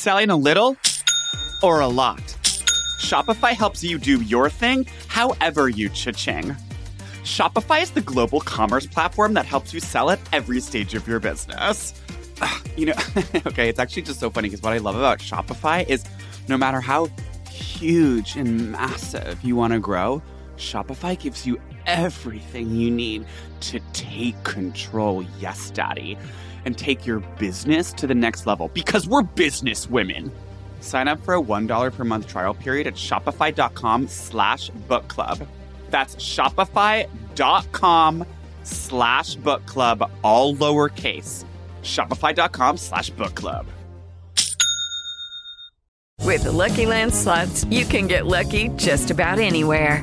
Selling a little or a lot? Shopify helps you do your thing however you cha-ching. Shopify is the global commerce platform that helps you sell at every stage of your business. You know, okay, it's actually just so funny because what I love about Shopify is no matter how huge and massive you want to grow, Shopify gives you everything you need to take control, yes, daddy, and take your business to the next level because we're business women. Sign up for a $1 per month trial period at shopify.com slash book club. That's shopify.com slash book club, all lowercase. Shopify.com slash book club. With the Lucky Land slots, you can get lucky just about anywhere.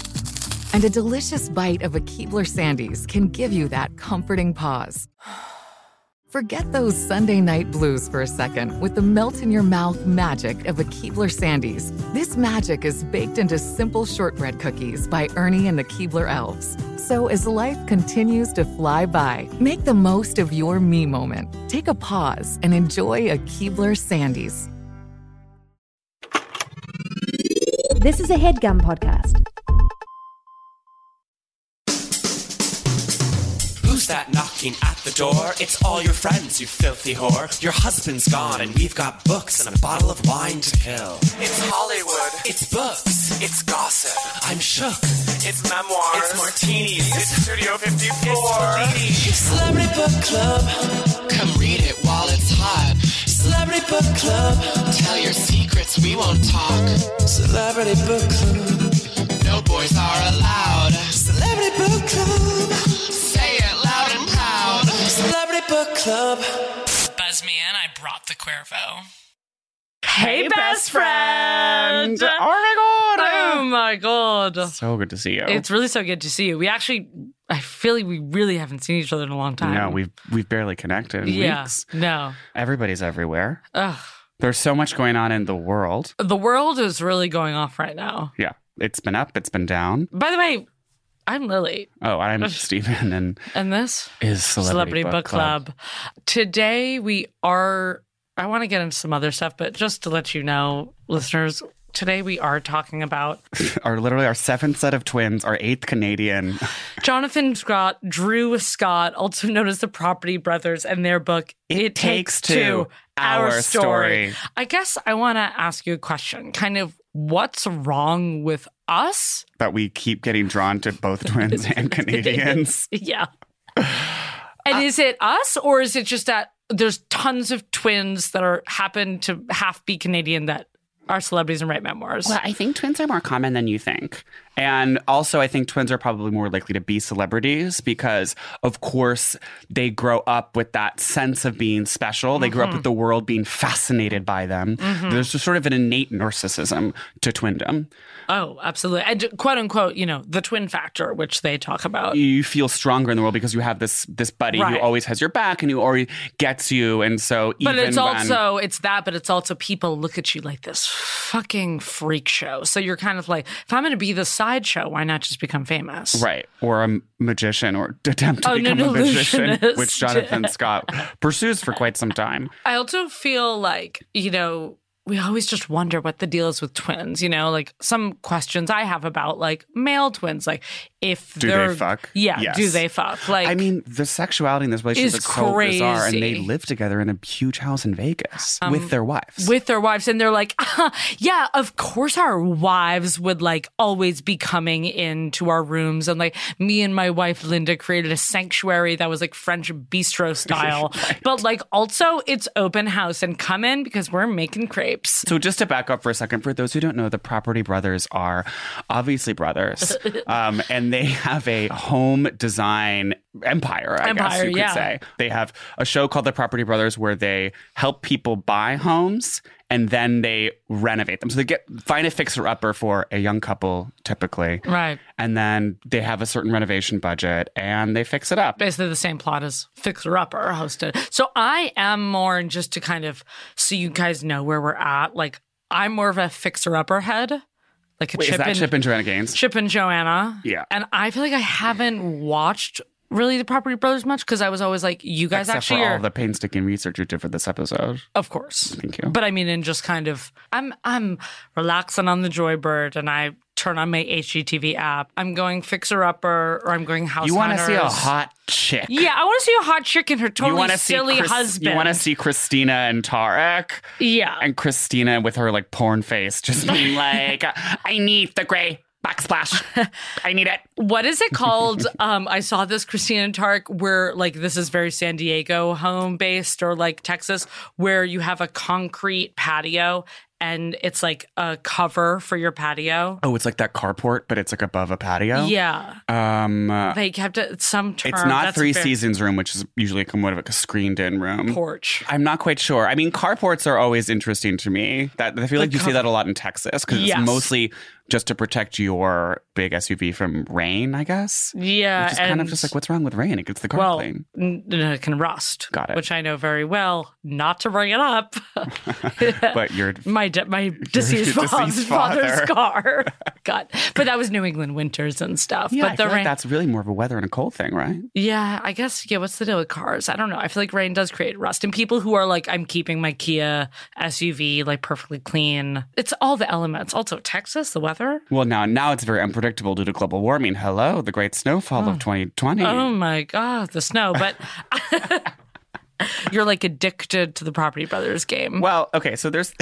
And a delicious bite of a Keebler Sandys can give you that comforting pause. Forget those Sunday night blues for a second with the melt in your mouth magic of a Keebler Sandys. This magic is baked into simple shortbread cookies by Ernie and the Keebler Elves. So as life continues to fly by, make the most of your me moment. Take a pause and enjoy a Keebler Sandys. This is a headgum podcast. That knocking at the door? It's all your friends, you filthy whore. Your husband's gone, and we've got books and a bottle of wine to kill. It's Hollywood. It's books. It's gossip. I'm shook. It's memoirs. It's martinis. It's Studio 54. It's Celebrity Book Club. Come read it while it's hot. Celebrity Book Club. Tell your secrets, we won't talk. Celebrity Book Club. No boys are allowed. Celebrity Book Club. Book Club. Buzz me in. I brought the Cuervo. Hey, best friend. Oh my god! Oh my god. So good to see you. It's really so good to see you. We actually, I feel like we really haven't seen each other in a long time. no, we've we've barely connected in yeah, weeks. no. Everybody's everywhere. Ugh. There's so much going on in the world. The world is really going off right now. Yeah, it's been up, it's been down. By the way, I'm Lily, Oh, I'm Stephen, and and this is Celebrity, Book, Club. Today we are. I want to get into some other stuff, but just to let you know, listeners, today we are talking about Our literally our seventh set of twins, our eighth Canadian. Jonathan Scott, Drew Scott, also known as the Property Brothers, and their book It Takes Two, Our Story. I guess I want to ask you a question. Kind of, what's wrong with us? that we keep getting drawn to both twins and Canadians. yeah. And uh, is it us, or is it just that there's tons of twins that are happen to half be Canadian that are celebrities and write memoirs? Well, I think twins are more common than you think. And also, I think twins are probably more likely to be celebrities because, of course, they grow up with that sense of being special. They grow up with mm-hmm. the world being fascinated by them. Mm-hmm. There's just sort of an innate narcissism to twindom. oh, absolutely. And quote unquote, you know, the twin factor, which they talk about. You feel stronger in the world because you have this this buddy who always has your back and who always gets you. And so, But it's when, also it's that, but it's also people look at you like this fucking freak show. So you're kind of like, if I'm going to be the sideshow, why not just become famous? Right. Or a magician or attempt to Oh, become a magician, which Jonathan Scott pursues for quite some time. I also feel like you know we always just wonder what the deal is with twins. You know, like some questions I have about like male twins, like if Do they fuck? yeah, Yes. do they fuck? Like I mean, the sexuality in this relationship is is so bizarre, and they live together in a huge house in Vegas with their wives. with their wives and they're like "Ah, yeah of course our wives would like always be coming into our rooms and like me and my wife linda created a sanctuary that was like french bistro style but like also it's open house and come in because we're making crepes so, just to back up for a second, for those who don't know, the Property Brothers are obviously brothers, um, and they have a home design empire, I guess Empire, you could yeah. say. They have a show called The Property Brothers where they help people buy homes and then they renovate them. So they get find a fixer upper for a young couple typically. Right. And then they have a certain renovation budget and they fix it up. basically the same plot as Fixer Upper hosted. So I am more, just to kind of so you guys know where we're at, like I'm more of a Fixer Upper head, like a Wait, Chip is that and Chip and Joanna Gaines? Chip and Joanna. Yeah. and I feel like I haven't watched really the Property Brothers much because I was always like, you guys Except actually for all are, the painstaking research you did for this episode. of course. Thank you. But I mean, in just kind of, I'm I'm relaxing on the Joybird, and I turn on my HGTV app. I'm going Fixer Upper, or I'm going House. you want to see a hot chick. Yeah, I want to see a hot chick and her you totally want to see silly Chris- husband. You want to see Christina and Tarek. Yeah. and Christina with her like porn face, just being like, "I need the gray backsplash. I need it." what is it called? um, I saw this Christina Tarek where like this is very San Diego home based or like Texas, where you have a concrete patio and it's like a cover for your patio. Oh, it's like that carport, but it's like above a patio. Yeah. Um, uh, They kept it some term. it's not three very- seasons room, which is usually somewhat of like a screened-in room. porch. I'm not quite sure. I mean, carports are always interesting to me. That I feel like you see that a lot in Texas because Yes. it's mostly just to protect your big SUV from rain, I guess. Yeah. Which is kind of just like, what's wrong with rain? It gets the car well, clean. n- it can rust. Got it. Which I know very well. Not to bring it up. But you're my de- my deceased, deceased father's, father's car. God, but that was New England winters and stuff. yeah, but I the feel like that's really more of a weather and a cold thing, right? yeah, I guess yeah. What's the deal with cars? I don't know. I feel like rain does create rust, and people who are like, I'm keeping my Kia SUV like perfectly clean. It's all the elements. Also, Texas, the weather. Well, now now it's very unpredictable due to global warming. Hello, the great snowfall of 2020. Oh my god, the snow. But you're like addicted to the Property Brothers game. Well, okay, so there's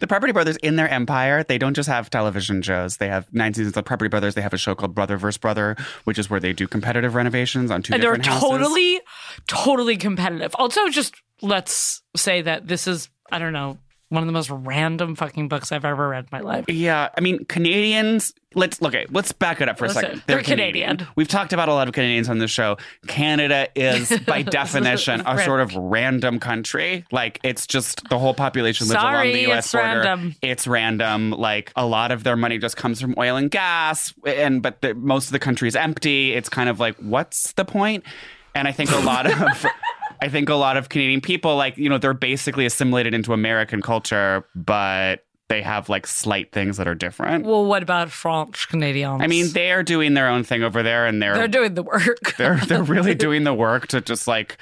the Property Brothers in their empire. They don't just have television shows. They have nine seasons of Property Brothers. They have a show called Brother vs. Brother, which is where they do competitive renovations on two and they're totally, totally competitive. Also, just let's say that this is, I don't know, one of the most random fucking books I've ever read in my life. Yeah, I mean Canadians. Let's look. Okay, let's back it up for a second. they're Canadian. We've talked about a lot of Canadians on this show. Canada is, by definition, a sort of random country. Like it's just the whole population lives along the U.S. it's border. random. It's random. Like a lot of their money just comes from oil and gas, and but the, most of the country is empty. It's kind of like, what's the point? And I think a lot of. I think a lot of Canadian people, like, you know, they're basically assimilated into American culture, but they have like slight things that are different. Well, what about French Canadians? I mean, they're doing their own thing over there and they're they're doing the work. they're they're really doing the work to just like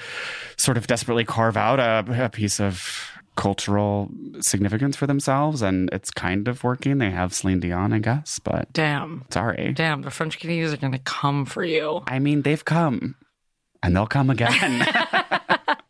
sort of desperately carve out a, a piece of cultural significance for themselves and it's kind of working. They have Celine Dion, I guess, but Damn. sorry. Damn, the French Canadians are going to come for you. I mean, they've come and they'll come again.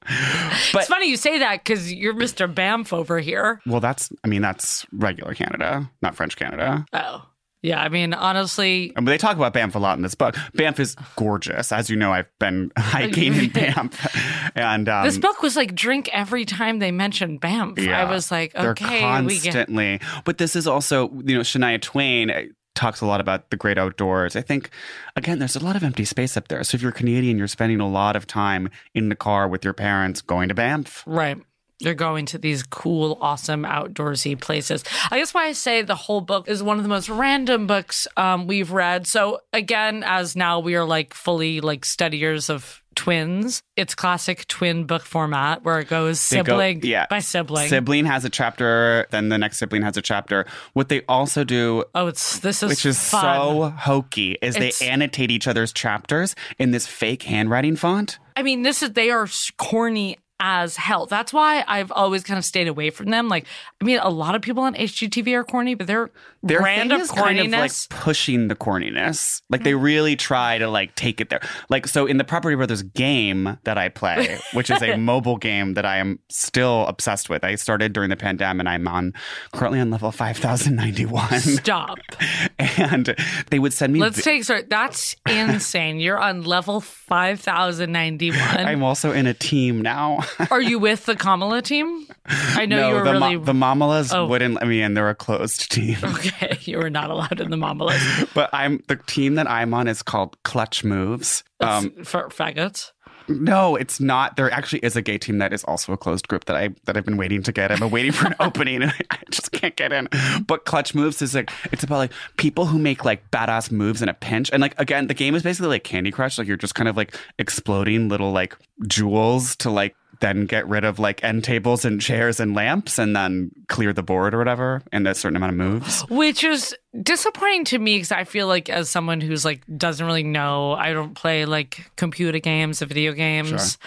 it's funny you say that because you're Mr. Banff over here. well, that's I mean, that's regular Canada, not French Canada. Oh. Yeah, I mean, honestly, I mean, they talk about Banff a lot in this book. Banff is gorgeous. As you know, I've been hiking in Banff. And um, this book was like drink every time they mentioned Banff. Yeah, I was like, they're okay, we get constantly. But this is also, you know, Shania Twain uh, talks a lot about the great outdoors. I think, again, there's a lot of empty space up there. So if you're Canadian, you're spending a lot of time in the car with your parents going to Banff. Right. You're going to these cool, awesome, outdoorsy places. I guess why I say the whole book is one of the most random books um, we've read. So again, as now we are like fully like studiers of twins, it's classic twin book format where it goes They go- sibling yeah. by sibling. Sibling has a chapter, then the next sibling has a chapter. What they also do oh, it's this is which is fun. so hokey is It's- they annotate each other's chapters in this fake handwriting font. I mean, this is they are corny as hell. That's why I've always kind of stayed away from them. Like, I mean, a lot of people on HGTV are corny, but their Their brand of is kind of like pushing the corniness. Like they mm. really try to like take it there. Like so in the Property Brothers game that I play, which is a mobile game that I am still obsessed with. I started during the pandemic and I'm on currently on level 5091. Stop. and they would send me. Let's vi- take sorry. That's insane. You're on level five thousand ninety one. I'm also in a team now. Are you with the Kamala team? I know no, you were the, really ma- the Mamalas Oh. wouldn't let me in. They're a closed team. okay. You were not allowed in the Mama list. but I'm the team that I'm on is called Clutch Moves. Um, for faggots. no, it's not. There actually is a gay team that is also a closed group that I that I've been waiting to get. I've been waiting for an opening and I just can't get in. But Clutch Moves is like it's about like people who make like badass moves in a pinch. And like again, the game is basically like Candy Crush. Like you're just kind of like exploding little like jewels to like then get rid of like end tables and chairs and lamps and then clear the board or whatever in a certain amount of moves. Which is disappointing to me because I feel like as someone who's like doesn't really know, I don't play like computer games or video games.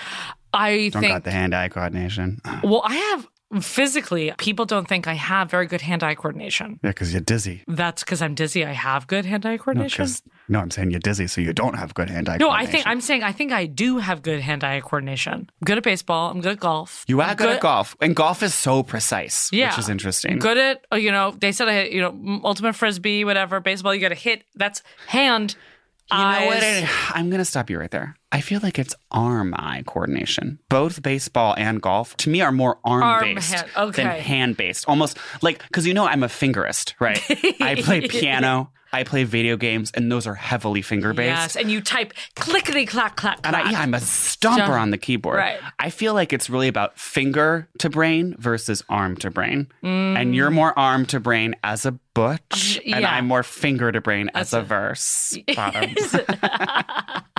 I Don't think got the hand eye coordination. well, I have physically people don't think I have very good hand-eye coordination. Yeah, because you're dizzy. That's because I'm dizzy. I have good hand-eye No, no, I'm saying you're dizzy, so you don't have good hand-eye No, I coordination. think I'm saying I think I do have good hand-eye coordination. I'm good at baseball. I'm good at golf. You are I'm good, at golf, and golf is so precise, Yeah, which is interesting. Good at uh, you know they said I hit, you know ultimate frisbee whatever baseball you got to hit that's hand. You know what? I- I'm going to stop you right there. I feel like it's arm-eye coordination. Both baseball and golf, to me, are more arm-based hand- okay. than hand-based. Almost like because you know I'm a fingerist, right? I play piano, I play video games, and those are heavily finger-based. Yes, and you type clickety clack clack. And I, clack. yeah, I'm a stomper Stomp. on the keyboard. Right. I feel like it's really about finger to brain versus arm to brain. And you're more arm to brain as a butch, and Mm. yeah. I'm more finger to brain as a verse.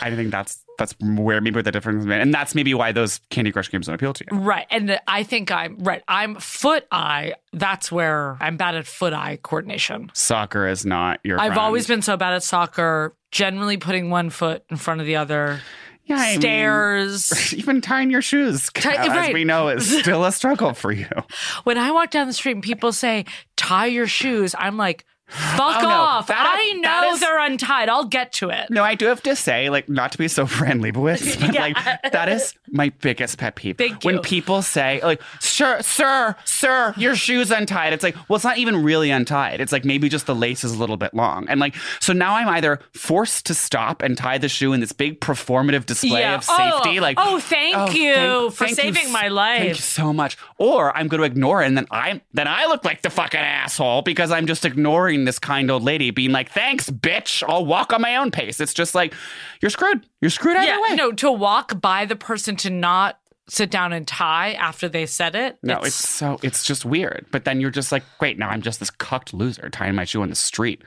I think that's that's where maybe the difference is. Made. And that's maybe why those Candy Crush games don't appeal to you. Right. And I think I'm right. I'm foot eye. That's where I'm bad at foot eye coordination. Soccer is not your I've friend. always been so bad at soccer, generally putting one foot in front of the other. Yeah, I mean, Stairs. even tying your shoes, Tie- as right. we know, is still a struggle for you. when I walk down the street and people say, tie your shoes, I'm like, fuck Oh, no. off. That- I know is- they're untied. I'll get to it. No, I do have to say, like, not to be so friendly with, but Yeah. like that is my biggest pet peeve. Thank When you. people say, like, sir, sir, sir, your shoe's untied. It's like, well, it's not even really untied. It's like maybe just the lace is a little bit long. And like, so now I'm either forced to stop and tie the shoe in this big performative display Yeah. of safety. Oh, like, oh, thank oh, you for you saving s- my life. Thank you so much. Or I'm going to ignore it, and then I then I look like the fucking asshole because I'm just ignoring this kind old lady, being like, "Thanks, bitch. I'll walk on my own pace." It's just like you're screwed. You're screwed either yeah, way. no, to walk by the person to not sit down and tie after they said it. No, it's, so it's just weird. But then you're just like, great, now I'm just this cucked loser tying my shoe on the street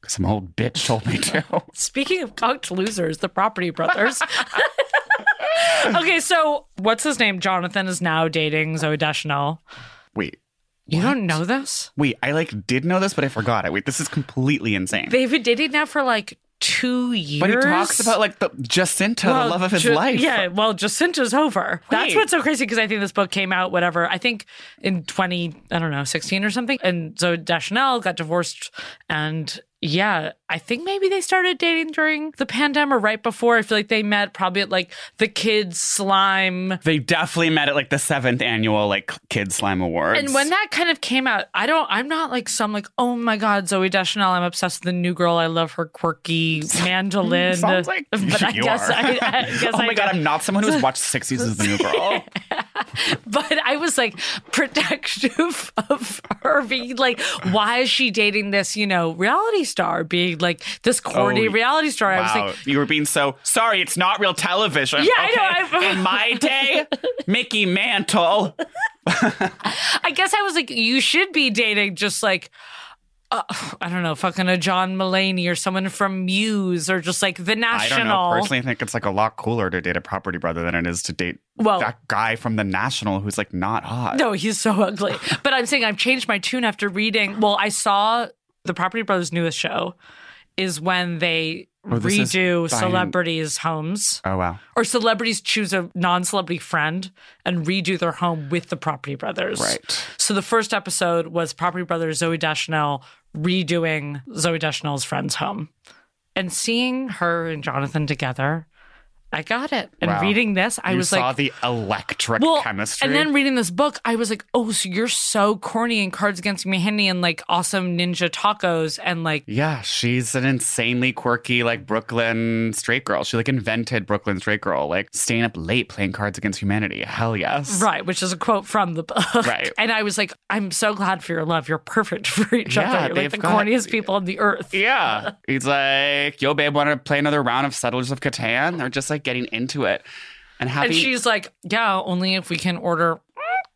because some old bitch told me to. Speaking of cucked losers, the Property Brothers. okay, so what's his name? Jonathan is now dating Zooey Deschanel. wait, You don't know this? wait, I like did know this, but I forgot it. Wait, this is completely insane. They've been dating now for like two years. but he talks about like the Jacinta, Well, the love of his life. Yeah, well, Jacinta's over. That's Wait. what's so crazy because I think this book came out, whatever, I think in 20, I don't know, 16 or something. And so Deschanel got divorced. And yeah, I think maybe they started dating during the pandemic or right before. I feel like they met probably at like the kids' slime. They definitely met at like the seventh annual like Kids Slime Awards. And when that kind of came out, I don't, I'm not like some like, oh my God, Zooey Deschanel, I'm obsessed with the new girl. I love her quirky mandolin. Sounds like but I guess. I, I guess oh I my god, don't. I'm not someone who's watched six seasons of The New Girl. but I was like protective of her being like, why is she dating this, you know, reality star being like this corny Oh, reality star? I was wow, like, you were being so sorry. It's not real television. Yeah, I know, I- In my day, Mickey Mantle. I guess I was like, you should be dating just like, uh, I don't know, fucking a John Mulaney or someone from Muse or just like the National. I don't know. Personally, I think it's like a lot cooler to date a property brother than it is to date Well- that guy from the National who's like not hot. No, he's so ugly. But I'm saying I've changed my tune after reading. Well, I saw the Property Brothers' newest show is when they Oh, redo celebrities' homes. Oh wow. or celebrities choose a non-celebrity friend and redo their home with the Property Brothers. Right. So the first episode was Property Brothers Zooey Deschanel redoing Zooey Deschanel's friend's home, and seeing her and Jonathan together. I got it. And Wow. reading this, I you was saw like, saw the electric well, chemistry. and then reading this book, I was like, oh, so you're so corny in Cards Against Humanity and like awesome ninja tacos and like yeah, she's an insanely quirky, like Brooklyn straight girl. She like invented Brooklyn straight girl, like staying up late playing Cards Against Humanity. Hell yes. Right, which is a quote from the book. Right. And I was like, I'm so glad for your love. You're perfect for each Yeah, other. You're like the got- corniest people on the earth. Yeah. He's like, yo, babe, want to play another round of Settlers of Catan? They're just like getting into it. And having And she's like, yeah, only if we can order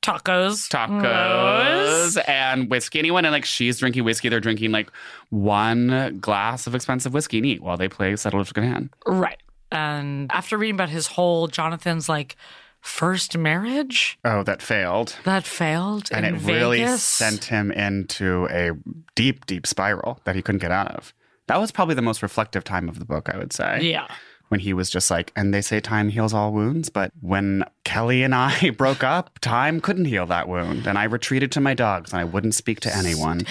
tacos. tacos and whiskey. Anyone and like she's drinking whiskey, they're drinking like one glass of expensive whiskey neat while they play Settlers of Catan. Right. And after reading about his whole Jonathan's like first marriage Oh, that failed. that failed And in it really sent him into a deep, deep spiral that he couldn't get out of. That was probably the most reflective time of the book, I would say. Yeah. When he was just like, and they say time heals all wounds, but when Kelly and I broke up, time couldn't heal that wound. And I retreated to my dogs and I wouldn't speak to anyone.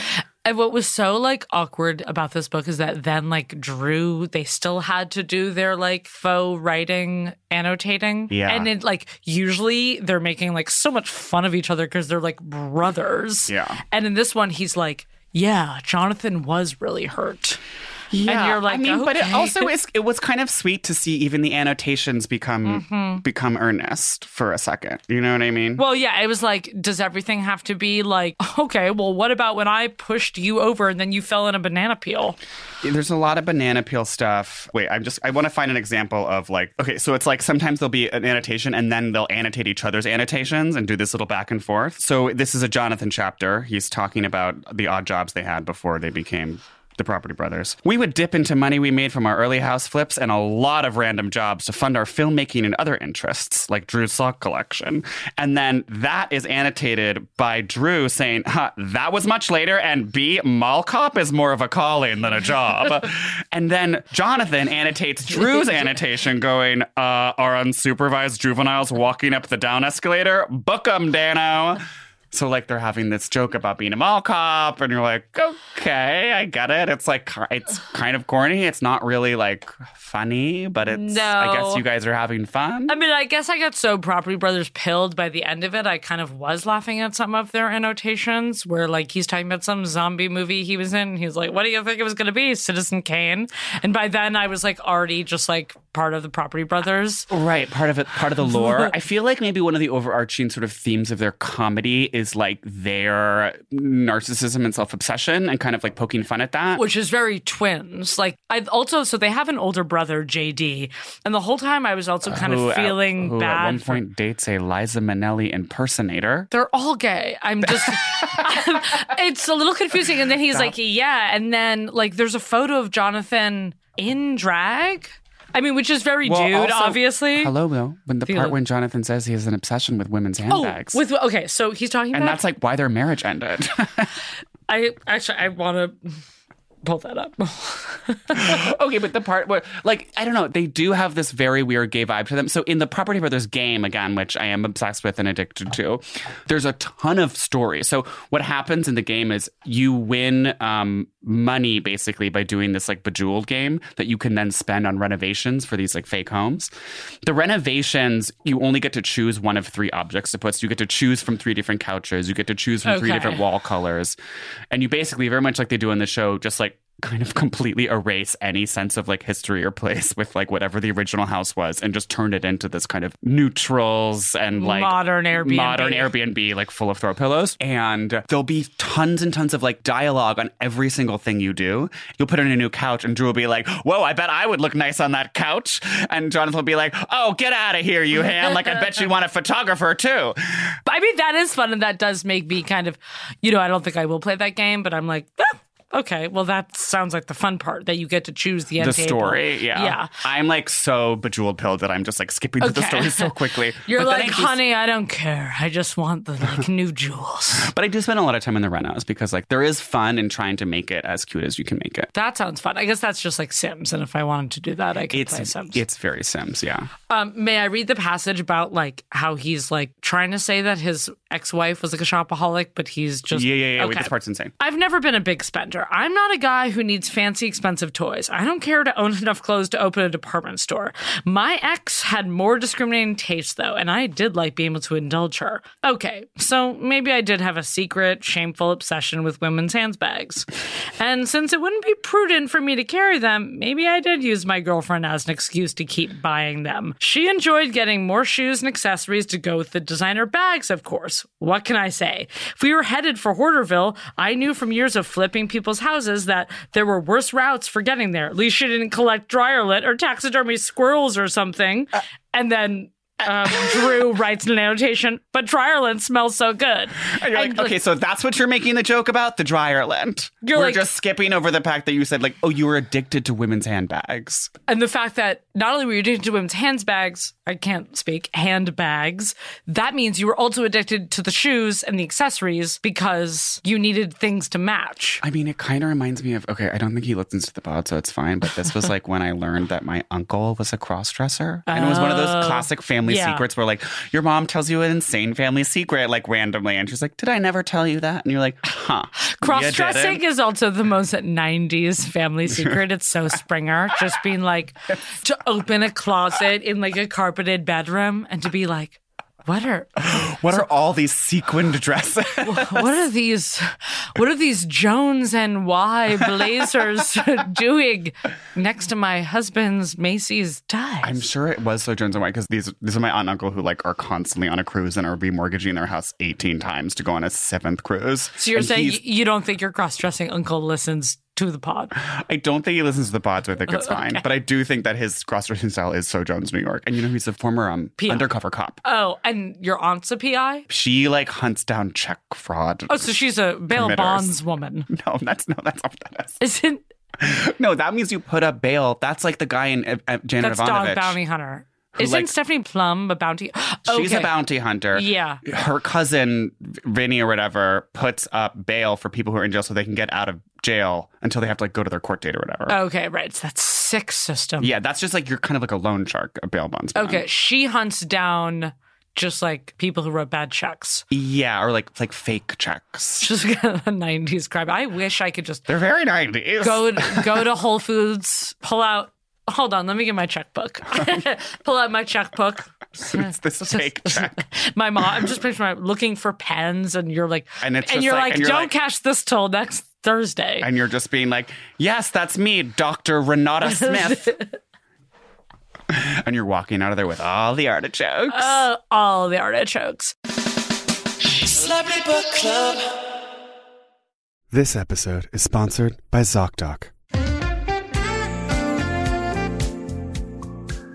And what was so like awkward about this book is that then like Drew, they still had to do their like faux writing, annotating. Yeah. And it like usually they're making like so much fun of each other because they're like brothers. Yeah. And in this one, he's like, yeah, Jonathan was really hurt. Yeah, And you're like, I mean, but it also is. It was kind of sweet to see even the annotations become Mm-hmm. become earnest for a second. You know what I mean? Well, yeah, it was like, does everything have to be like, okay, well, what about when I pushed you over and then you fell in a banana peel? There's a lot of banana peel stuff. Wait, I'm just, I want to find an example of like, okay, so it's like sometimes there'll be an annotation and then they'll annotate each other's annotations and do this little back and forth. So this is a Jonathan chapter. He's talking about the odd jobs they had before they became the Property Brothers. We would dip into money we made from our early house flips and a lot of random jobs to fund our filmmaking and other interests, like Drew's sock collection. And then that is annotated by Drew saying, huh, that was much later, and B, mall cop is more of a calling than a job. and then Jonathan annotates Drew's annotation going, uh, our unsupervised juveniles walking up the down escalator. Book 'em, Danno. So like they're having this joke about being a mall cop, and you're like, okay, I get it. It's like it's kind of corny. It's not really like funny, but it's. No. I guess you guys are having fun. I mean, I guess I got so Property Brothers pilled by the end of it. I kind of was laughing at some of their annotations where, like, he's talking about some zombie movie he was in. And he's like, What do you think it was going to be? Citizen Kane. And by then, I was like already just like part of the Property Brothers. Right, part of it, part of the lore. I feel like maybe one of the overarching sort of themes of their comedy is like their narcissism and self obsession, and kind of like poking fun at that. Which is very twins. Like, I've also, so they have an older brother, JD. And the whole time I was also kind Who of at- feeling who bad. At one for- point dates a Liza Minnelli impersonator. They're all gay. I'm just, it's a little confusing. And then he's like, yeah. And then, like, there's a photo of Jonathan in drag. I mean, which is very Well, dude, also- obviously. Hello, though. When the part when Jonathan says he has an obsession with women's Oh, handbags. with okay, so he's talking about and about. that's like why their marriage ended. I actually I want to pull that up. okay, but the part where, like, I don't know, they do have this very weird gay vibe to them. So in the Property Brothers game, again, which I am obsessed with and addicted to, there's a ton of stories. So what happens in the game is you win um, money basically by doing this like bejeweled game that you can then spend on renovations for these like fake homes. The renovations, you only get to choose one of three objects to put. So you get to choose from three different couches. You get to choose from three different wall colors. And you basically, very much like they do in the show, just like kind of completely erase any sense of like history or place with like whatever the original house was and just turn it into this kind of neutrals and like Modern Airbnb. modern Airbnb like full of throw pillows. And there'll be tons and tons of like dialogue on every single thing you do. You'll put in a new couch and Drew will be like whoa I bet I would look nice on that couch. And Jonathan will be like oh get out of here you ham. Like I bet you'd want a photographer too. But I mean, that is fun, and that does make me kind of, you know, I don't think I will play that game, but I'm like, "Ah, okay, well, that sounds like the fun part that you get to choose the end the table. story yeah yeah. I'm like so bejeweled pilled that I'm just like skipping through the story so quickly You're But like, I just- honey, I don't care. I just want the like new jewels. But I do spend a lot of time in the renos because like there is fun in trying to make it as cute as you can make it. That sounds fun. I guess that's just like Sims, and if I wanted to do that, I could play It's Sims. it's very Sims, yeah. Um, may I read the passage about like how he's like trying to say that his ex-wife was like a shopaholic, but he's just yeah, yeah, yeah. Wait, this part's insane. I've never been a big spender. I'm not a guy who needs fancy, expensive toys. I don't care to own enough clothes to open a department store. My ex had more discriminating taste, though, and I did like being able to indulge her. Okay, so maybe I did have a secret, shameful obsession with women's handbags. And since it wouldn't be prudent for me to carry them, maybe I did use my girlfriend as an excuse to keep buying them. She enjoyed getting more shoes and accessories to go with the designer bags, of course. What can I say? If we were headed for Hoarderville, I knew from years of flipping people's houses that there were worse routes for getting there. At least she didn't collect dryer lit or taxidermy squirrels or something. and then um, Drew writes an annotation, but Dryerland smells so good. And you're like, And, okay, so that's what you're making the joke about? The dryer lint. You're We're like- just skipping over the fact that you said, like, oh, you were addicted to women's handbags. and the fact that not only were you addicted to women's handbags, I can't speak, handbags, that means you were also addicted to the shoes and the accessories because you needed things to match. I mean, it kind of reminds me of, okay, I don't think he listens to the pod, so it's fine, but this was like when I learned that my uncle was a cross dresser. And it was one of those oh, classic family yeah. secrets where, like, your mom tells you an insane family secret, like, randomly. And she's like, did I never tell you that? And you're like, huh. Cross dressing is also the most 90s family secret. It's so Springer. Just being like, to open a closet in like a carpeted bedroom and to be like, what are What are all these sequined dresses? what are these what are these Jones NY blazers doing next to my husband's Macy's tie? I'm sure it was so Jones NY because these these are my aunt and uncle who like are constantly on a cruise and are remortgaging their house 18 times to go on a seventh cruise. so you're And saying he's- you don't think your cross-dressing uncle listens to the pod? I don't think he listens to the pods. so I think it's fine, but I do think that his cross dressing style is so Jones New York. And you know he's a former um, undercover cop. Oh, and your aunt's a PI? She like hunts down check fraud. Oh, so she's a bail Committers. bonds woman. no, that's no, that's not what that is. Isn't No, that means you put up bail. That's like the guy in uh, uh, Janet that's Evanovich. dog bounty hunter? Isn't like- Stephanie Plum a bounty? Hunter? She's a bounty hunter. Yeah. Her cousin, Vinny or whatever, puts up bail for people who are in jail so they can get out of jail until they have to like go to their court date or whatever. Okay, right. It's that sick system. Yeah, that's just like you're kind of like a loan shark, a bail bondsman. Okay, she hunts down just like people who wrote bad checks. Yeah, or like like fake checks. Just a 90s crime. I wish I could just They're very 90s. go go to Whole Foods, pull out. Hold on, let me get my checkbook. pull out my checkbook. it's this fake check. My mom. I'm just picturing my- looking for pens, and you're like, And it's just you're like- like, and you're don't like- cash this till next Thursday. And you're just being like, yes, that's me, Dr. Renata Smith. and you're walking out of there with all the artichokes. Uh, all the artichokes. Celebrity Book Club. This episode is sponsored by ZocDoc.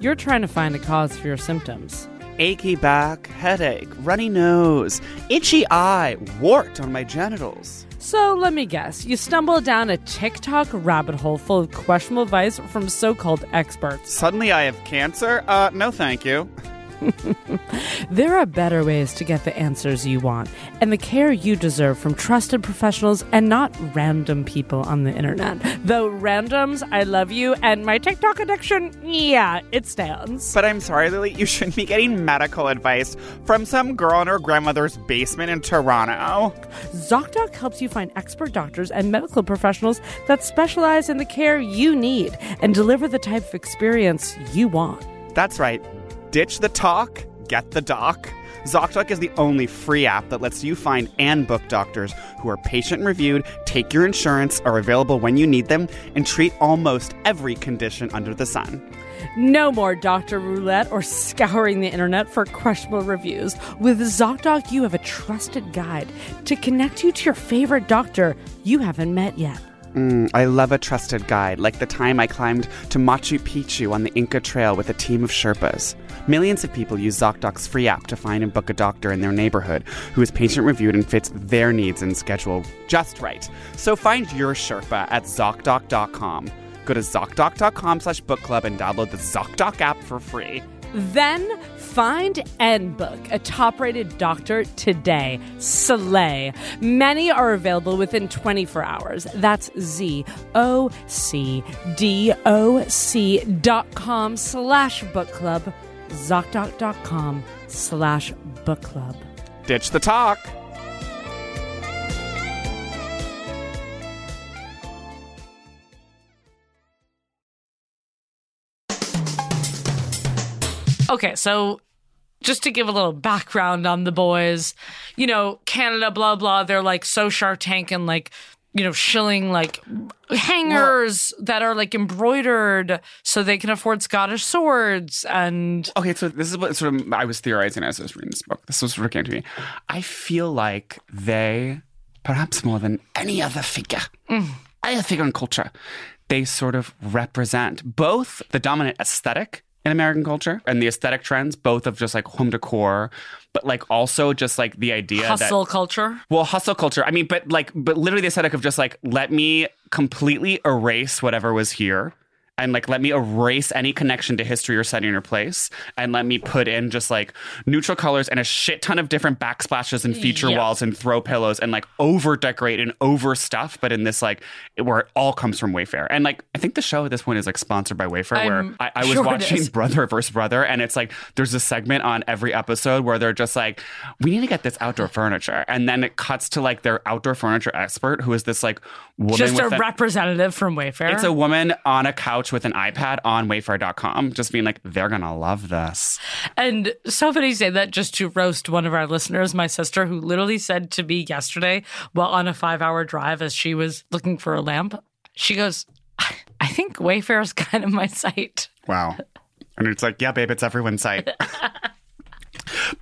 You're trying to find a cause for your symptoms. achy back, headache, runny nose, itchy eye, wart on my genitals. So let me guess, you stumbled down a TikTok rabbit hole full of questionable advice from so called experts. Suddenly I have cancer? Uh, no thank you. There are better ways to get the answers you want and the care you deserve from trusted professionals and not random people on the internet. Though randoms, I love you, and my TikTok addiction, yeah, it stands. But I'm sorry, Lily, you shouldn't be getting medical advice from some girl in her grandmother's basement in Toronto. ZocDoc helps you find expert doctors and medical professionals that specialize in the care you need and deliver the type of experience you want. That's right. Ditch the talk, get the doc. ZocDoc is the only free app that lets you find and book doctors who are patient reviewed, take your insurance, are available when you need them, and treat almost every condition under the sun. No more doctor roulette or scouring the internet for questionable reviews. With ZocDoc, you have a trusted guide to connect you to your favorite doctor you haven't met yet. Mm, I love a trusted guide, like the time I climbed to Machu Picchu on the Inca Trail with a team of Sherpas. Millions of people use ZocDoc's free app to find and book a doctor in their neighborhood who is patient reviewed and fits their needs and schedule just right. So find your Sherpa at ZocDoc.com. Go to ZocDoc.com slash book club and download the ZocDoc app for free. Then find and book a top rated doctor today. Slay. Many are available within 24 hours. That's Z O C D O C dot com slash book club. ZocDoc.com slash book club. Ditch the talk. Okay, so just to give a little background on the boys, you know, Canada, blah, blah, they're like so Shark Tank and like, you know, shilling like hangers that are like embroidered so they can afford Scottish swords and Okay, so this is what sort of I was theorizing as I was reading this book. This was what came to me. I feel like they, perhaps more than any other figure, mm. any other figure in culture, they sort of represent both the dominant aesthetic in American culture and the aesthetic trends, both of just like home decor, but like also just like the idea that hustle culture. well, hustle culture. I mean, but like, but literally the aesthetic of just like, let me completely erase whatever was here. And like, let me erase any connection to history or setting or place, and let me put in just like neutral colors and a shit ton of different backsplashes and feature Yeah. walls and throw pillows and like over decorate and over stuff, but in this like where it all comes from Wayfair. And like, I think the show at this point is like sponsored by Wayfair, where I'm I, I was sure watching. Brother versus Brother, and it's like there's a segment on every episode where they're just like, we need to get this outdoor furniture, and then it cuts to like their outdoor furniture expert, who is this like woman Just a with a- representative from Wayfair. it's a woman on a couch with an iPad on Wayfair.com, just being like, they're gonna love this. And somebody say that just to roast one of our listeners, my sister, who literally said to me yesterday while on a five hour drive as she was looking for a lamp, she goes, I think Wayfair is kind of my site. Wow. And it's like, yeah, babe, it's everyone's site.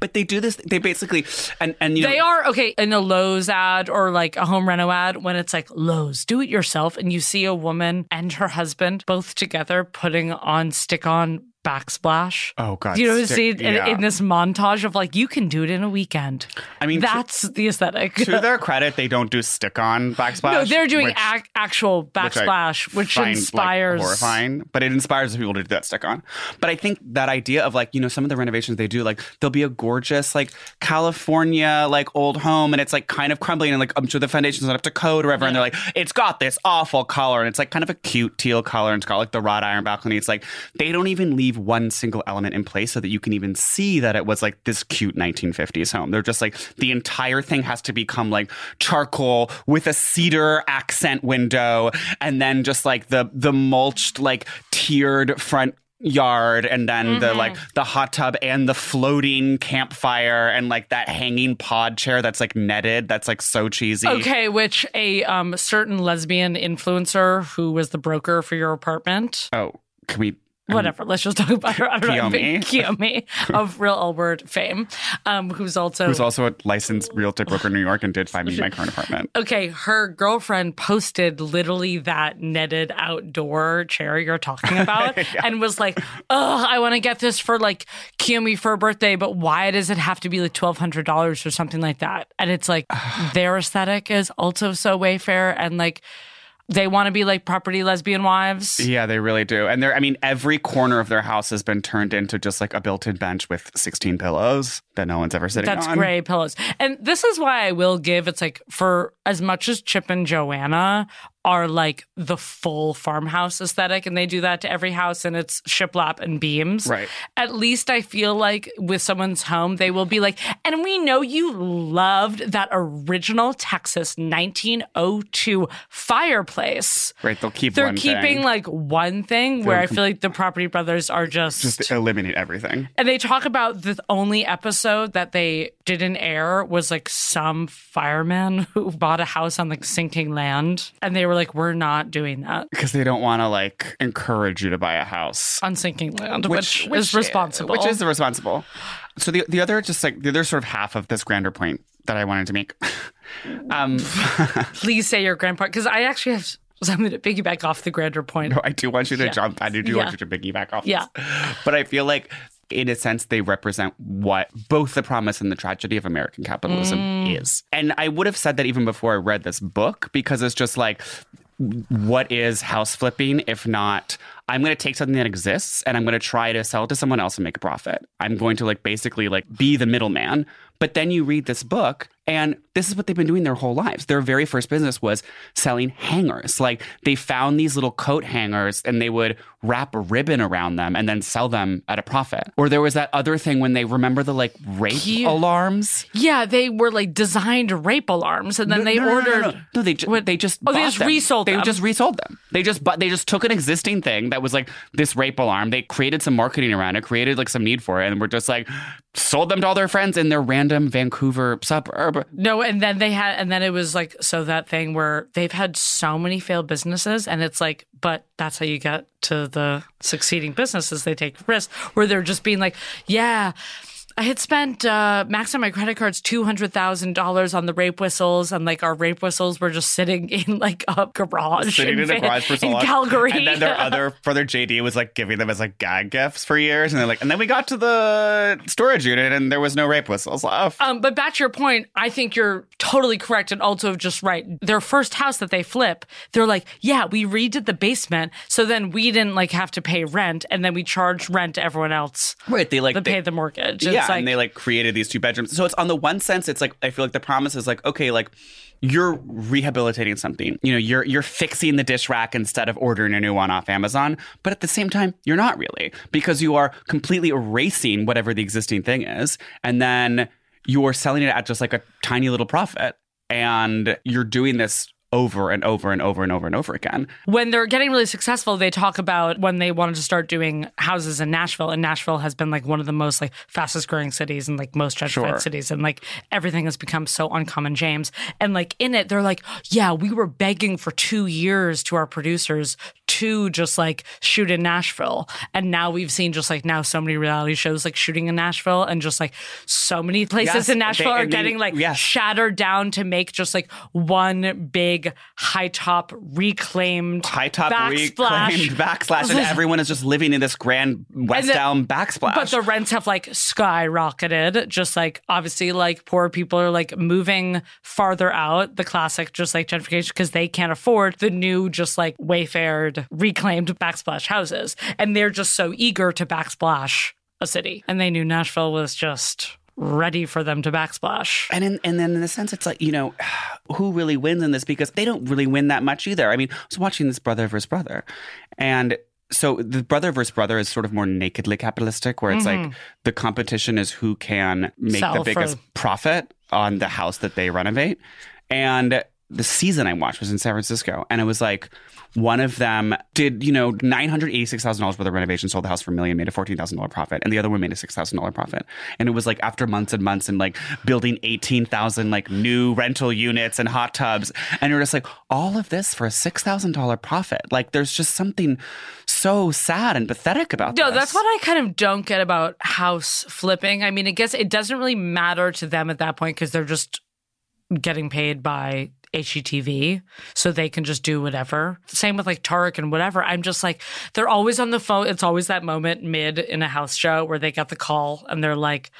but they do this. They basically, and and you know, They are okay in a Lowe's ad or like a home reno ad when it's like Lowe's, do it yourself, and you see a woman and her husband both together putting on stick on backsplash. Oh, God, You know, stick- see in, yeah. in this montage of like you can do it in a weekend. I mean, to- that's the aesthetic. to their credit, they don't do stick-on backsplash. no, they're doing which- ac- actual which backsplash, which, find, like, inspires. horrifying, but it inspires people to do that stick on. But I think that idea of like you know some of the renovations they do, like there'll be a gorgeous like California like old home, and it's like kind of crumbling, and like I'm sure the foundation's not up to code or whatever, and they're like it's got this awful color, and it's like kind of a cute teal color, and it's got like the wrought iron balcony. It's like they don't even leave one single element in place so that you can even see that it was like this cute 1950s home. They're just like the entire thing has to become like charcoal with a cedar accent window and then just like the the mulched like tiered front yard and then the like the hot tub and the floating campfire and like that hanging pod chair that's like netted that's like so cheesy. Okay, which a um, certain lesbian influencer who was the broker for your apartment. Oh, can we Whatever. Let's just talk about her. I don't know. Kiyomi. Kiyomi of Real L Word fame, um, who's also Who's also a licensed realtor broker in New York and did find me my current apartment. Okay, her girlfriend posted literally that netted outdoor chair you're talking about and was like, Ugh, I want to get this for like Kiyomi for her birthday, but why does it have to be like $1,200 or something like that? And it's like their aesthetic is also so Wayfair and like they want to be like property lesbian wives. Yeah, they really do. And they're I mean, every corner of their house has been turned into just like a built-in bench with 16 pillows that no one's ever sitting That's on. That's gray pillows. And this is why I will give it's like for as much as Chip and Joanna are like the full farmhouse aesthetic and they do that to every house and it's shiplap and beams. Right. At least I feel like with someone's home, they will be like, and we know you loved that original Texas 1902 fireplace. Right, they'll keep They're keeping thing. like one thing where They'll I feel like the Property Brothers are just. just eliminate everything. and they talk about the only episode that they didn't air was like some fireman who bought a house on like sinking land. And they were like, we're not doing that Because they don't want to like encourage you to buy a house. on sinking land, which, is responsible. Which is responsible. So the the other just like the other sort of half of this grander point that I wanted to make. um Please say your grand grandpa, because I actually have something to piggyback off the grander point. no, I do want you to Yeah. jump. I do, do Yeah. want you to piggyback off. Yeah. this. But I feel like in a sense they represent what both the promise and the tragedy of American capitalism Mm. is. And I would have said that even before I read this book because it's just like what is house flipping if not I'm going to take something that exists and I'm going to try to sell it to someone else and make a profit. I'm going to like basically like be the middleman. But then you read this book and this is what they've been doing their whole lives. Their very first business was selling hangers. Like they found these little coat hangers and they would wrap a ribbon around them and then sell them at a profit. Or there was that other thing when they remember the like rape Yeah. alarms. Yeah, they were like designed rape alarms, and then No, they no, ordered. No, no, they ju- they just Oh, they just them. resold They them. just resold them. They just but they just took an existing thing that was like this rape alarm. They created some marketing around it, created like some need for it, and we're just like sold them to all their friends in their random Vancouver suburb. No, and then they had, and then it was like, so that thing where they've had so many failed businesses, and it's like, but that's how you get to the succeeding businesses. They take risks where they're just being like, yeah. I had spent uh, max on my credit cards two hundred thousand dollars on the rape whistles, and like our rape whistles were just sitting in like a garage, Sitting in a garage for so in long. Calgary. And then their other brother JD was like giving them as like gag gifts for years. And they're like, and then we got to the storage unit and there was no rape whistles left. Um, but back to your point, I think you're totally correct and also just right. Their first house that they flip, they're like, yeah, we redid the basement, so then we didn't like have to pay rent, and then we charged rent to everyone else Right. They like to they- pay the mortgage. yeah, It's like, and they like created these two bedrooms. So it's on the one sense, it's like I feel like the promise is like okay, like you're rehabilitating something. You know, you're you're fixing the dish rack instead of ordering a new one off Amazon. But at the same time, you're not really because you are completely erasing whatever the existing thing is, and then you are selling it at just like a tiny little profit, and you're doing this over and over and over and over and over again. when they're getting really successful, they talk about when they wanted to start doing houses in Nashville, and Nashville has been like one of the most like fastest growing cities and like most gentrified Sure. cities, and like everything has become so uncommon, James. And like in it, they're like, yeah, we were begging for two years to our producers to just like shoot in Nashville, and now we've seen just like now so many reality shows like shooting in Nashville, and just like so many places Yes, in Nashville they- are getting like yes. shattered down to make just like one big high top reclaimed High top backsplash. reclaimed backslash, and everyone is just living in this grand West the- Elm backsplash. But the rents have like skyrocketed. Just like obviously, like poor people are like moving farther out. The classic, just like gentrification, because they can't afford the new, just like wayfared, reclaimed backsplash houses, and they're just so eager to backsplash a city. And they knew Nashville was just ready for them to backsplash. And in, and then in a sense, it's like you know, who really wins in this because they don't really win that much either. I mean, I was watching this brother versus brother, and so the brother versus brother is sort of more nakedly capitalistic, where it's like mm-hmm. the competition is who can make Sell the for- biggest profit on the house that they renovate. And the season I watched was in San Francisco, and it was like one of them did you know nine hundred eighty six thousand dollars worth of renovation, sold the house for a million, made a fourteen thousand dollar profit, and the other one made a six thousand dollar profit. And it was like after months and months and like building eighteen thousand like new rental units and hot tubs, and you're just like all of this for a six thousand dollar profit. Like there's just something so sad and pathetic about No, this. that's what I kind of don't get about house flipping. I mean, I guess it doesn't really matter to them at that point because they're just getting paid by HGTV, so they can just do whatever. Same with like Tarek and whatever. I'm just like, they're always on the phone. It's always that moment mid in a house show where they get the call and they're like,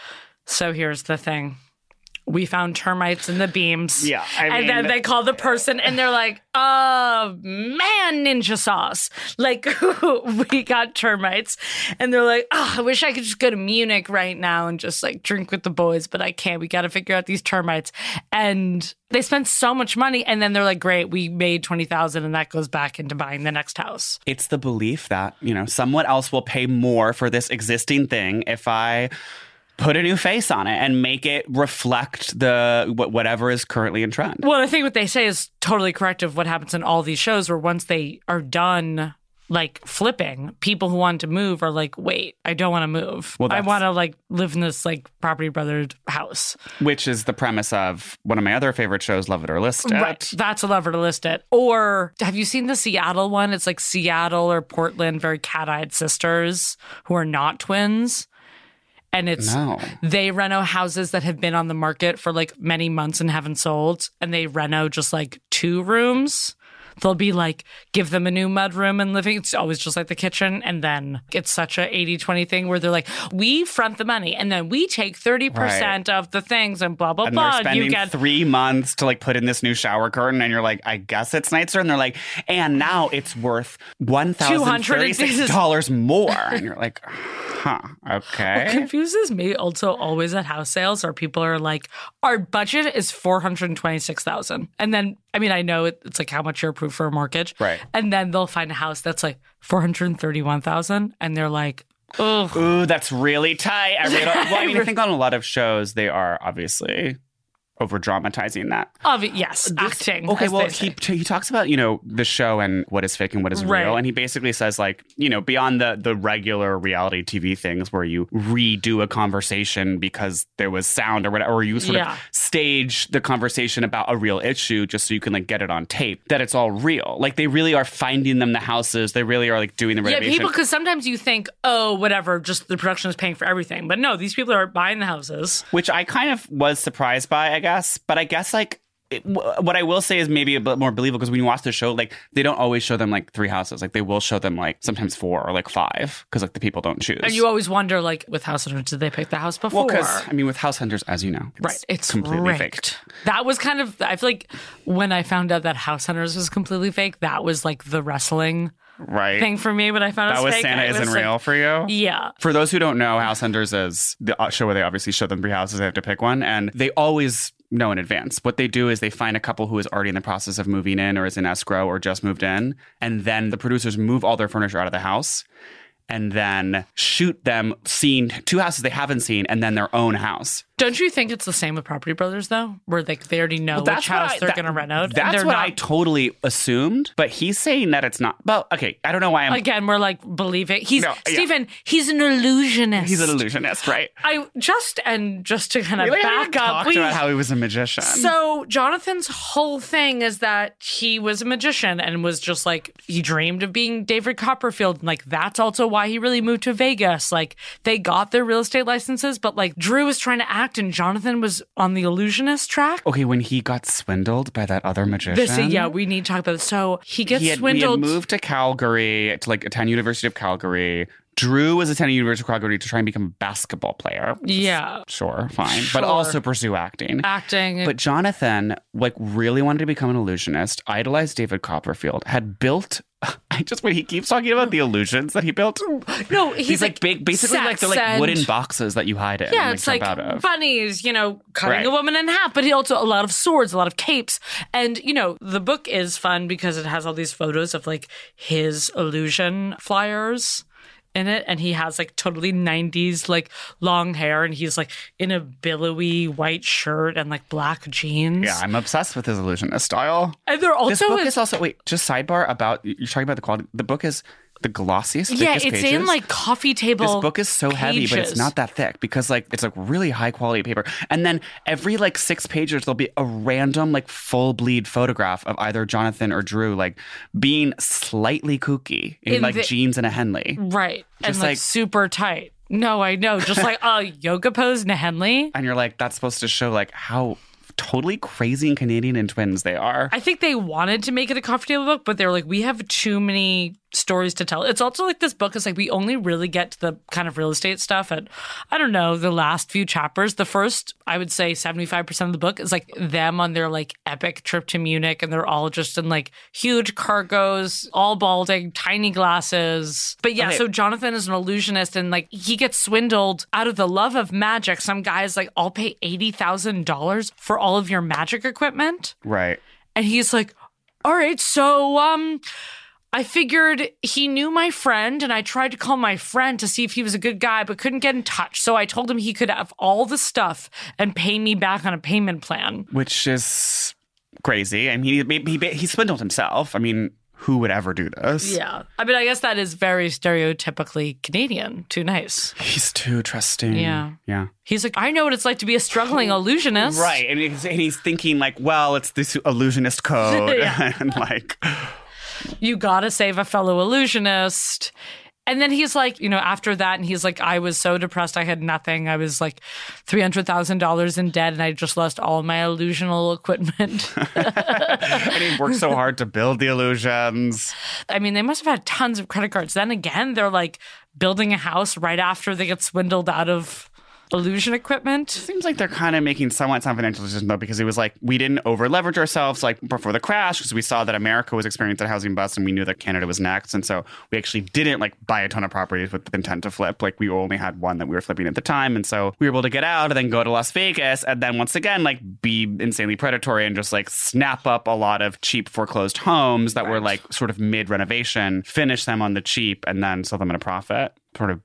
so here's the thing. We found termites in the beams. Yeah, I and then they call the person and they're like, oh man, ninja sauce. Like, we got termites. And they're like, oh, I wish I could just go to Munich right now and just like drink with the boys, but I can't. We got to figure out these termites. And they spent so much money. And then they're like, great, we made 20,000 and that goes back into buying the next house. it's the belief that you know someone else will pay more for this existing thing if I put a new face on it and make it reflect the whatever is currently in trend. Well, I think what they say is totally correct of what happens in all these shows where once they are done like flipping, people who want to move are like, wait, I don't want to move. Well, I want to like live in this like property brothered house. Which is the premise of one of my other favorite shows, Love It or List It. Right. That's a lever to list it. Or have you seen the Seattle one? It's like Seattle or Portland, very cat eyed sisters who are not twins. And it's No. they reno houses that have been on the market for like many months and haven't sold. And they reno just like two rooms. They'll be like, give them a new mud room and living. It's always just like the kitchen. And then it's such a 80 20 thing where they're like, we front the money and then we take 30% of the things and blah, blah, And blah. you get three months to like put in this new shower curtain, and you're like, I guess it's nicer. And they're like, and now it's worth one thousand thirty-six dollars more. And you're like, Huh. What Okay. confuses me also always at house sales are people are like, our budget is four hundred and twenty six thousand, and then I mean I know it's like how much you're for a mortgage, Right. And then they'll find a house that's like four hundred and thirty one thousand, and they're like, ugh. Ooh, that's really tight. I really well, I mean, I think on a lot of shows they are obviously over dramatizing that. Obvi- yes, acting. Okay, well, he he talks about you know the show and what is fake and what is Right. real, and he basically says like you know beyond the the regular reality TV things where you redo a conversation because there was sound or whatever, or you sort Yeah. of stage the conversation about a real issue just so you can like get it on tape. That it's all real. Like they really are finding them the houses. They really are like doing the Yeah, people, because sometimes you think, oh, whatever, just the production is paying for everything. But no, these people are buying the houses. which I kind of was surprised by, I guess. But I guess like it, w- what I will say is maybe a bit more believable because when you watch the show, like they don't always show them like three houses. Like they will show them like sometimes four or like five because like the people don't choose. And you always wonder, like, with House Hunters, did they pick the house before? well, because I mean, with House Hunters, as you know, Right, it's completely rigged. faked. That was kind of. I feel like when I found out that House Hunters was completely fake, that was like the wrestling Right. thing for me. When I found out that was fake, Santa isn't was like- real for you. Yeah, For those who don't know, House Hunters is the uh, show where they obviously show them three houses. They have to pick one, and they always know in advance. What they do is they find a couple who is already in the process of moving in, or is in escrow, or just moved in, and then the producers move all their furniture out of the house, and then shoot them seeing two houses they haven't seen, and then their own house. Don't you think it's the same with Property Brothers though, where like they already know Well, which house I- they're that- going to rent out? and That's they're what not- I totally assumed, but he's saying that it's not. Well, okay, I don't know why I'm. Again, we're like believing he's No, yeah. Stephen. He's an illusionist. he's an illusionist, right? I just and just to kind of haven't back up. talked we- about how he was a magician. So Jonathan's whole thing is that he was a magician and was just like he dreamed of being David Copperfield. And like that's also why he really moved to Vegas. Like they got their real estate licenses, but like Drew was trying to act and Jonathan was on the illusionist track. okay, when he got swindled by that other magician. This, yeah, we need to talk about this. So he gets he had, swindled. He had moved to Calgary to like attend University of Calgary. Drew was attending University of Calgary to try and become a basketball player. yeah, Sure, fine, Sure. but also pursue acting. acting. But Jonathan, like, really wanted to become an illusionist. Idolized David Copperfield. Had built. I just when he keeps talking about the illusions that he built. no, he's, He's, like, big, basically like the sex like wooden boxes that you hide in. Yeah, and, it's like out of. bunnies, you know, cutting Right. a woman in half, but he also a lot of swords, a lot of capes. And, you know, the book is fun because it has all these photos of like his illusion flyers in it. And he has like totally 90s like long hair and he's like in a billowy white shirt and like black jeans. Yeah, I'm obsessed with his illusionist style. And there also this book is, is also wait. Just sidebar about you're talking about the quality. The book is the glossiest. yeah, it's pages. in like coffee table. This book is so heavy, but it's not that thick because like it's like really high quality paper. And then every like six pages there'll be a random like full bleed photograph of either Jonathan or Drew like being slightly kooky in, In like the- jeans and a Henley. Right. and like, like- super tight. No, I know. Just like a yoga pose in a Henley. And you're like, that's supposed to show like how totally crazy and Canadian and twins they are. I think they wanted to make it a coffee table book, but they were like, we have too many stories to tell. It's also like this book is like we only really get to the kind of real estate stuff at I don't know, the last few chapters. The first, I would say 75% of the book is like them on their like epic trip to Munich and they're all just in like huge cargos, all balding, tiny glasses. But yeah, Okay. so Jonathan is an illusionist and like he gets swindled out of the love of magic. Some guys like, I'll pay $80,000 for all of your magic equipment. right. And he's like, all right, so um I figured he knew my friend and I tried to call my friend to see if he was a good guy but couldn't get in touch. So I told him he could have all the stuff and pay me back on a payment plan. Which is crazy. I mean, he, he, he swindled himself. I mean, who would ever do this? Yeah. I mean, I guess that is very stereotypically Canadian. Too nice. He's too trusting. Yeah. Yeah. He's like, I know what it's like to be a struggling illusionist. Right. And he's, and he's thinking, like, well, it's this illusionist code. And, like, you gotta save a fellow illusionist. And then he's like, you know, after that, and he's like, I was so depressed, I had nothing. I was like $300,000 in debt, and I just lost all my illusional equipment. and he worked so hard to build the illusions. I mean, they must have had tons of credit cards. Then again, they're like building a house right after they get swindled out of illusion equipment. Seems like they're kind of making somewhat some financial decisions though, because it was like we didn't over leverage ourselves like before the crash because we saw that America was experiencing a housing bust and we knew that Canada was next, and so we actually didn't like buy a ton of properties with the intent to flip. Like we only had one that we were flipping at the time, and so we were able to get out and then go to Las Vegas and then once again like be insanely predatory and just like snap up a lot of cheap foreclosed homes that were like sort of mid renovation, finish them on the cheap, and then sell them at a profit. Sort of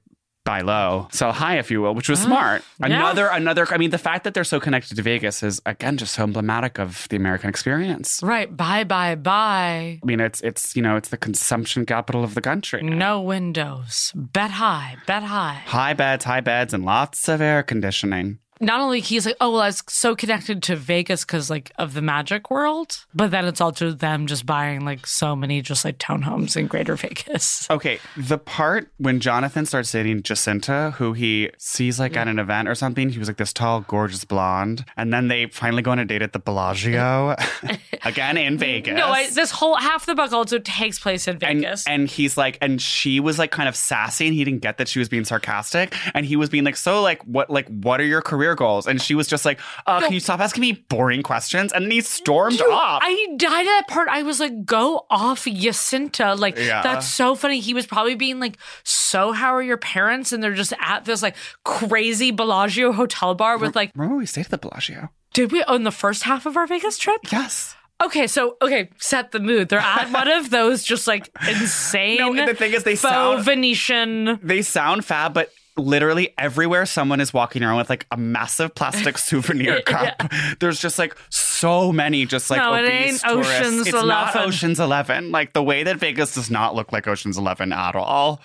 buy low, sell high, if you will, which was smart. yeah. Another, another. I mean, the fact that they're so connected to Vegas is again just so emblematic of the American experience. Right. Bye, bye, bye. I mean, it's it's you know it's the consumption capital of the country. No windows. Bet high. Bet high. High beds, high beds, and lots of air conditioning. Not only he's like, oh well, I was so connected to Vegas because like of the magic world, but then it's also them just buying like so many just like townhomes in Greater Vegas. Okay, the part when Jonathan starts dating Jacinta, who he sees like at an event or something, he was like this tall, gorgeous blonde, and then they finally go on a date at the Bellagio, again in Vegas. No, I, this whole half the book also takes place in and, Vegas. and he's like, and she was like kind of sassy, and he didn't get that she was being sarcastic, and he was being like, so like what like what are your career goals? And she was just like, uh, can you stop asking me boring questions? And then he stormed Dude, off. I died at that part. I was like, go off, Jacinta. Like, Yeah. that's so funny. He was probably being like, so how are your parents? And they're just at this like crazy Bellagio hotel bar with like, Remember we stayed at the Bellagio? did we own the first half of our Vegas trip? Yes. Okay, so okay, set the mood. They're at one of those just like insane. No, and the thing is they faux sound- Venetian. They sound fab, but literally everywhere someone is walking around with like a massive plastic souvenir cup. There's just like so many just like No, it obese ain't tourists. Ocean's it's not Ocean's Eleven. Like the way that Vegas does not look like Ocean's Eleven at all.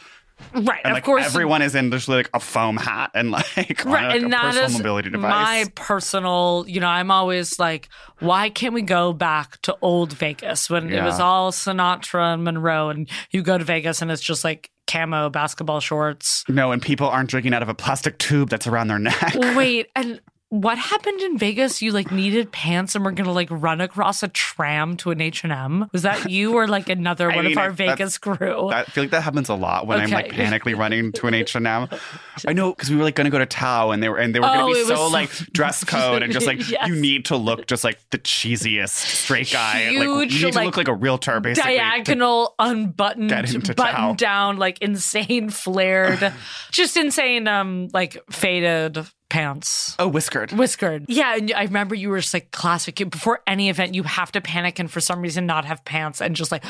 Right, And of course. everyone is in just like a foam hat and like, on, Right, like, and a that personal is mobility device. my personal. You know, I'm always like, why can't we go back to old Vegas when it was all Sinatra and Monroe, and you go to Vegas and it's just like camo basketball shorts. no, and people aren't drinking out of a plastic tube that's around their neck. Wait, and what happened in Vegas? You like needed pants and were gonna like run across a tram to an H and M. Was that you or like another one mean, of our Vegas crew? I feel like that happens a lot when I'm like Okay. panically running to an H and M. I know because we were like going to go to Tao and they were and they were Oh, going to it be so so- like dress code and just like Yes. you need to look just like the cheesiest straight guy. like you Huge, need to like, look like a realtor basically. diagonal, unbuttoned, get into button Tao. down, like insane flared, just insane, um, like faded pants. oh, whiskered. Whiskered. Yeah, and I remember you were just like classic. Before any event, you have to panic and for some reason not have pants. And just like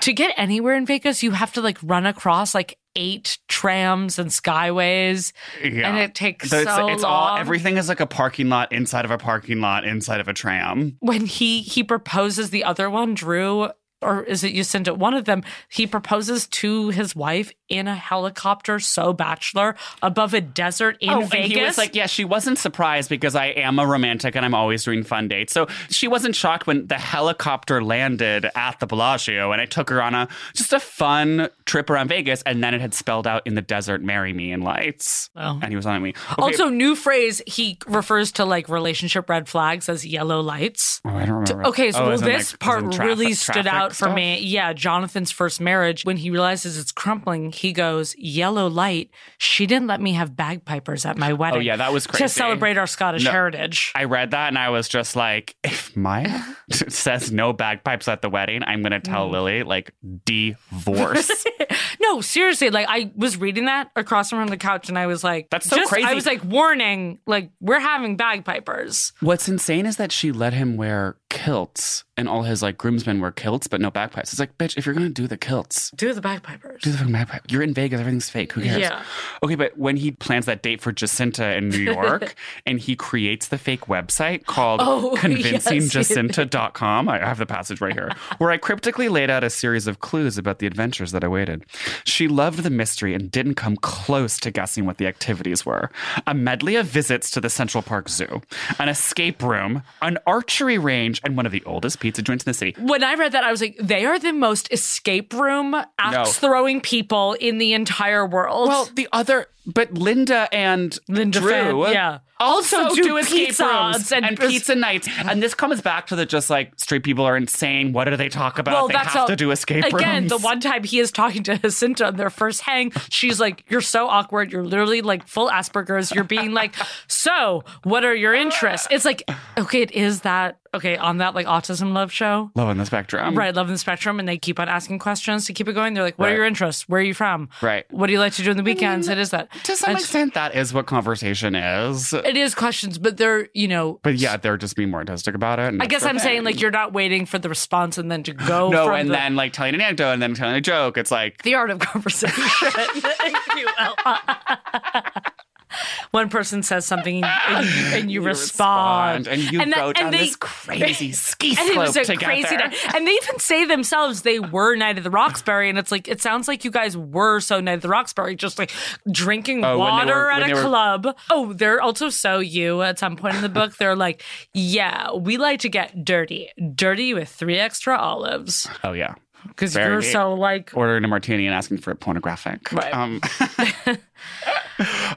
to get anywhere in Vegas, you have to like run across like eight trams and skyways. Yeah. And it takes So it's, so it's long. all everything is like a parking lot inside of a parking lot inside of a tram. when he he proposes the other one, Drew, or is it Jacinta? One of them, he proposes to his wife in a helicopter, so bachelor, above a desert in oh, Vegas. and he was like, yeah, she wasn't surprised because I am a romantic and I'm always doing fun dates. So she wasn't shocked when the helicopter landed at the Bellagio and I took her on a just a fun trip around Vegas and then it had spelled out in the desert, marry me in lights. Oh. And he was on me. Okay. Also, new phrase. He refers to like relationship red flags as yellow lights. Oh, I don't remember. Okay, so Oh, well, this part traffic- really stood traffic out for stuff? me. Yeah, Jonathan's first marriage, when he realizes it's crumpling, he goes, Yellow light. She didn't let me have bagpipers at my wedding. Oh, yeah, that was crazy. To celebrate our Scottish No. heritage. I read that and I was just like, if Maya says no bagpipes at the wedding, I'm going to Mm. tell Lily, like, divorce. No, seriously, like I was reading that across from the couch and I was like, That's so just- crazy. I was like, warning, like, we're having bagpipers. What's insane is that she let him wear kilts and all his like groomsmen wear kilts, but no bagpipes. It's like, bitch, if you're gonna do the kilts, Do the bagpipers. do the fucking bagpipe. You're in Vegas, everything's fake. Who cares? Yeah. Okay, but when he plans that date for Jacinta in New York and he creates the fake website called Oh, convincingjacinta.com, I have the passage right here, where I cryptically laid out a series of clues about the adventures that awaited. She loved the mystery and didn't come close to guessing what the activities were. A medley of visits to the Central Park Zoo, an escape room, an archery range, and one of the oldest pizza joints in the city. When I read that, I was like, they are the most escape room axe throwing people in the entire world. Well, the other, but Linda and Linda Drew, Fan- yeah. also, Also do, do escape rooms and- and, pizza nights. And this comes back to the just like straight people are insane. What do they talk about? they have all- to do escape again, rooms. Again, the one time he is talking to Jacinta on their first hang, she's like, "You're so awkward. You're literally like full Asperger's. You're being like, so what are your interests?" It's like, okay, it is that okay on that like autism love show. Love on the spectrum. Right, Love in the Spectrum, and they keep on asking questions to keep it going. They're like, "What are your interests? Where are you from? Right. What do you like to do on the weekends?" it is that. To some And extent, that is what conversation is. it is questions, but they're you know. But yeah, they're just being more artistic about it. and I guess I'm saying like you're not waiting for the response and then to go. no, and the, then like telling an anecdote and then telling a joke. It's like the art of conversation, if you will. One person says something and you, and you, You respond. respond, and you go down this crazy ski and it was a slope crazy together. night. And they even say themselves they were Night of the Roxbury, and it's like it sounds like you guys were so Night of the Roxbury, just like drinking Oh, water were- at a were- club. Oh, they're also so you. At some point in the book, they're like, "Yeah, we like to get dirty, dirty with three extra olives." oh yeah, Because you're so like ordering a martini and asking for it pornographic. Right. Um,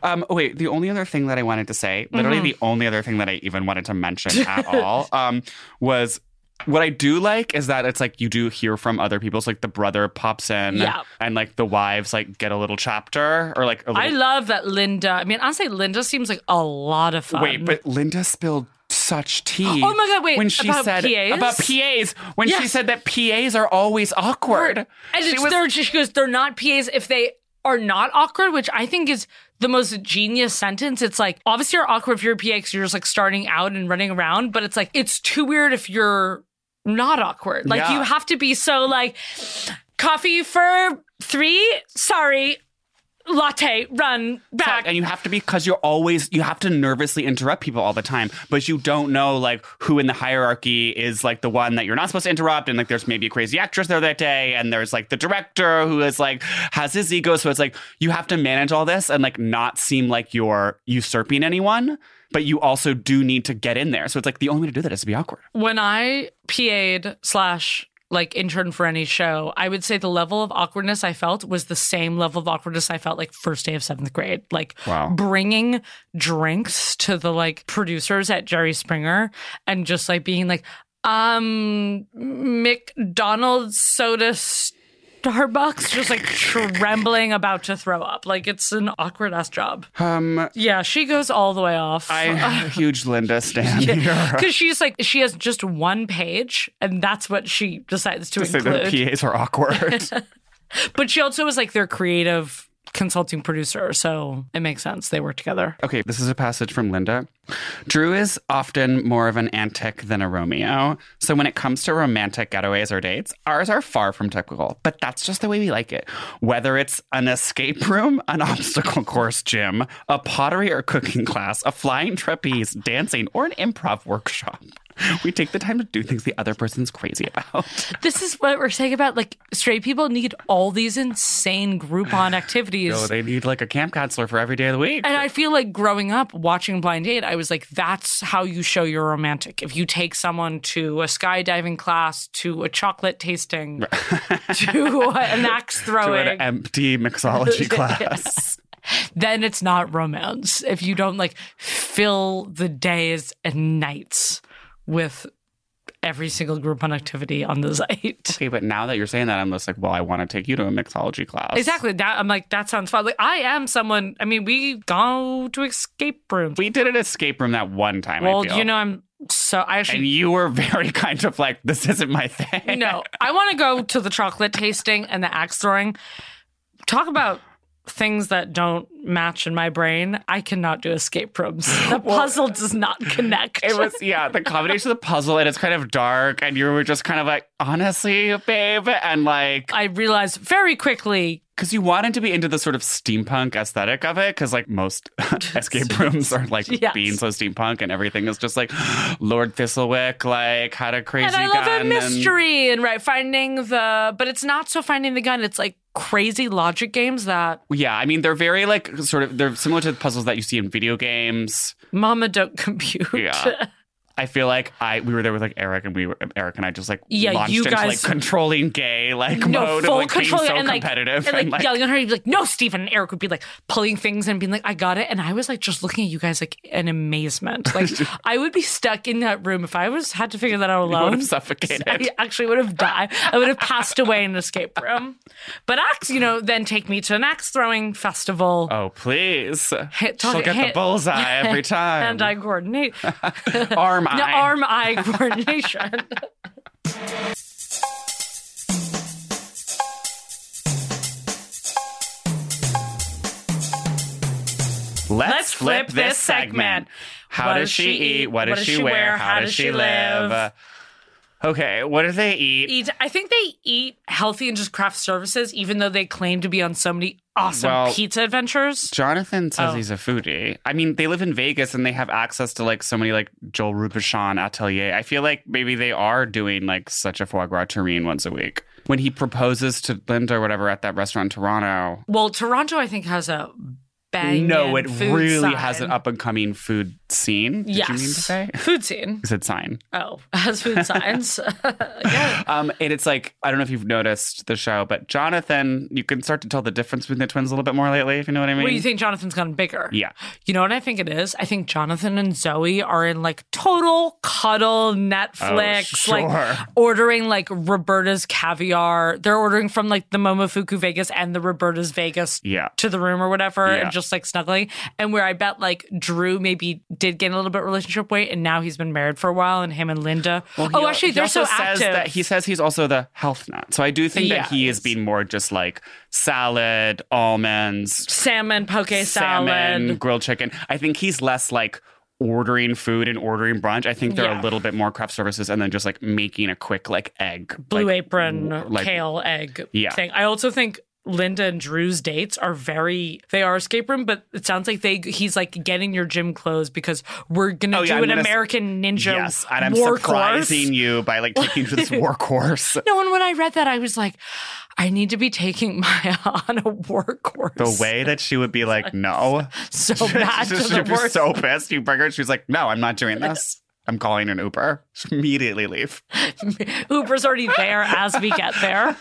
um, wait, the only other thing that I wanted to say, literally Mm-hmm. the only other thing that I even wanted to mention at all, um, was what I do like is that it's like you do hear from other people. So like the brother pops in, Yeah. and like the wives like get a little chapter or like a little. I love that Linda. I mean, honestly, Linda seems like a lot of fun. Wait, but Linda spilled such tea. Oh my God, wait, When she about said PAs? about PAs, when she said that PAs are always awkward, And she it's, was- they're, she goes, they're not PAs if they are not awkward, which I think is the most genius sentence. It's like, obviously, you're awkward if you're a PA because you're just like starting out and running around, but it's like, it's too weird if you're not awkward. Like, Yeah. you have to be so like, coffee for three? Sorry. Latte, run back. and you have to be because you're always you have to nervously interrupt people all the time but you don't know like who in the hierarchy is like the one that you're not supposed to interrupt and like there's maybe a crazy actress there that day and there's like the director who is like has his ego so it's like you have to manage all this and like not seem like you're usurping anyone but you also do need to get in there so it's like the only way to do that is to be awkward when I PA'd slash like intern for any show, I would say the level of awkwardness I felt was the same level of awkwardness I felt like first day of seventh grade. Like Wow. bringing drinks to the like producers at Jerry Springer and just like being like, um, McDonald's soda. Starbucks, just like trembling, about to throw up. Like it's an awkward ass job. um Yeah, she goes all the way off. i'm a huge linda stan here Because she's like, she has just one page, and that's what she decides to to say that. PAs are awkward. But she also was like their creative consulting producer, so it makes sense. They work together. Okay, this is a passage from Linda. Drew is often more of an antic than a Romeo. So when it comes to romantic getaways or dates, ours are far from typical, but that's just the way we like it. Whether it's an escape room, an obstacle course gym, a pottery or cooking class, a flying trapeze, dancing, or an improv workshop. We take the time to do things the other person's crazy about. This is what we're saying about like straight people need all these insane Groupon activities. So they need like a camp counselor for every day of the week. And I feel like growing up watching Blind Date, I was like, that's how you show you're romantic. If you take someone to a skydiving class, to a chocolate tasting, to an axe throwing, to an empty mixology class. Then it's not romance. If you don't like fill the days and nights with every single Groupon activity on the site. Okay, but now that you're saying that, I'm just like, well, I want to take you to a mixology class. Exactly. That I'm like, that sounds fun. Like I am someone. I mean, we go to escape rooms. We did an escape room that one time. I well, you know, I'm so I actually and you were very kind of like, this isn't my thing. no, I want to go to the chocolate tasting and the axe throwing. Talk about things that don't match in my brain. I cannot do escape rooms. The puzzle does not connect. It was yeah, the combination of the puzzle and it's kind of dark, and you were just kind of like, honestly, babe, and like I realized very quickly because you wanted to be into the sort of steampunk aesthetic of it, because like most escape rooms are like Yes. being so steampunk, and everything is just like Lord Thistlewick, like had a crazy and I love a and- mystery and, right finding the but it's not so finding the gun. It's like crazy logic games that Yeah, I mean they're very like sort of they're similar to the puzzles that you see in video games. Mama don't compute. Yeah. I feel like I we were there with like Eric and we were Eric and I just like Yeah, launched you into like guys- controlling gay like no, mode full of like control being so and like, competitive and like, yelling at her. You'd be like, "No, Stephen!" And Eric would be like pulling things and being like, "I got it." And I was like, just looking at you guys like in amazement. Like I would be stuck in that room if I was had to figure that out would alone. have suffocated. I actually would have died. I would have passed away in an escape room. But axe, you know, then take me to an axe throwing festival. oh please, Hit- talk- she'll get hit- the bullseye every time. Hand eye coordinate. arm No, eye. arm eye coordination. Let's, flip, this segment. How does she eat? What does she wear? How does she live? Okay, what do they eat? eat. I think they eat healthy and just craft services, even though they claim to be on so many awesome Well, pizza adventures. Jonathan says Oh. he's a foodie. I mean, they live in Vegas and they have access to like so many like Joel Robuchon Atelier. I feel like maybe they are doing like such a foie gras terrine once a week. When he proposes to Linda or whatever at that restaurant in Toronto, Well, Toronto, I think, has a bang. no, it really sign. has an up and coming food scene. Did yes, you mean to say? food scene. Is it sign? Oh, has food signs. yeah. Um, and it's like I don't know if you've noticed the show, but Jonathan, you can start to tell the difference between the twins a little bit more lately, if you know what I mean. Well, you think Jonathan's gotten bigger? Yeah. You know what I think it is? I think Jonathan and Zooey are in like total cuddle Netflix, Oh, like ordering like Roberta's caviar. They're ordering from like the Momofuku Vegas and the Roberta's Vegas Yeah. to the room or whatever Yeah. and just like snuggling. And where I bet like Drew maybe did gain a little bit relationship weight and now he's been married for a while and him and Linda. Well, oh, actually, he they're so says active. That he says he's also the health nut. So I do think Yeah, that he is being more just like salad, almonds, salmon, poke salad. salmon, grilled chicken. I think he's less like ordering food and ordering brunch. I think they're Yeah. a little bit more craft services and then just like making a quick like egg. blue like, apron, like- kale, egg Yeah. thing. I also think Linda and Drew's dates are very they are escape room, but it sounds like they he's like getting your gym clothes because we're gonna Oh, do I'm an gonna American Ninja Yes, and I'm war surprising course. you by like taking you to this war course. No, and when I read that, I was like, I need to be taking Maya on a war course. The way that she would be like, no. so bad to She'd be so pissed. You bring her, she's like, no, I'm not doing this. I'm calling an Uber. Just immediately leave. Uber's already there as we get there.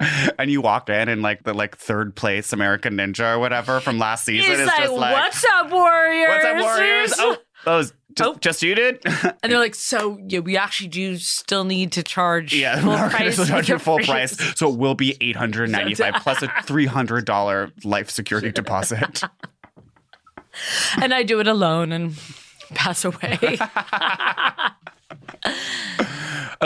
And you walk in and like the like third place American Ninja or whatever from last season He's is like, just like, "What's up, warriors? What's up, Warriors? Oh, oh those just, Oh. just you did? And they're like, so yeah, we actually do still need to charge yeah, full price. you full price. So it will be eight hundred ninety five plus a three hundred dollar life security deposit. and I do it alone and pass away.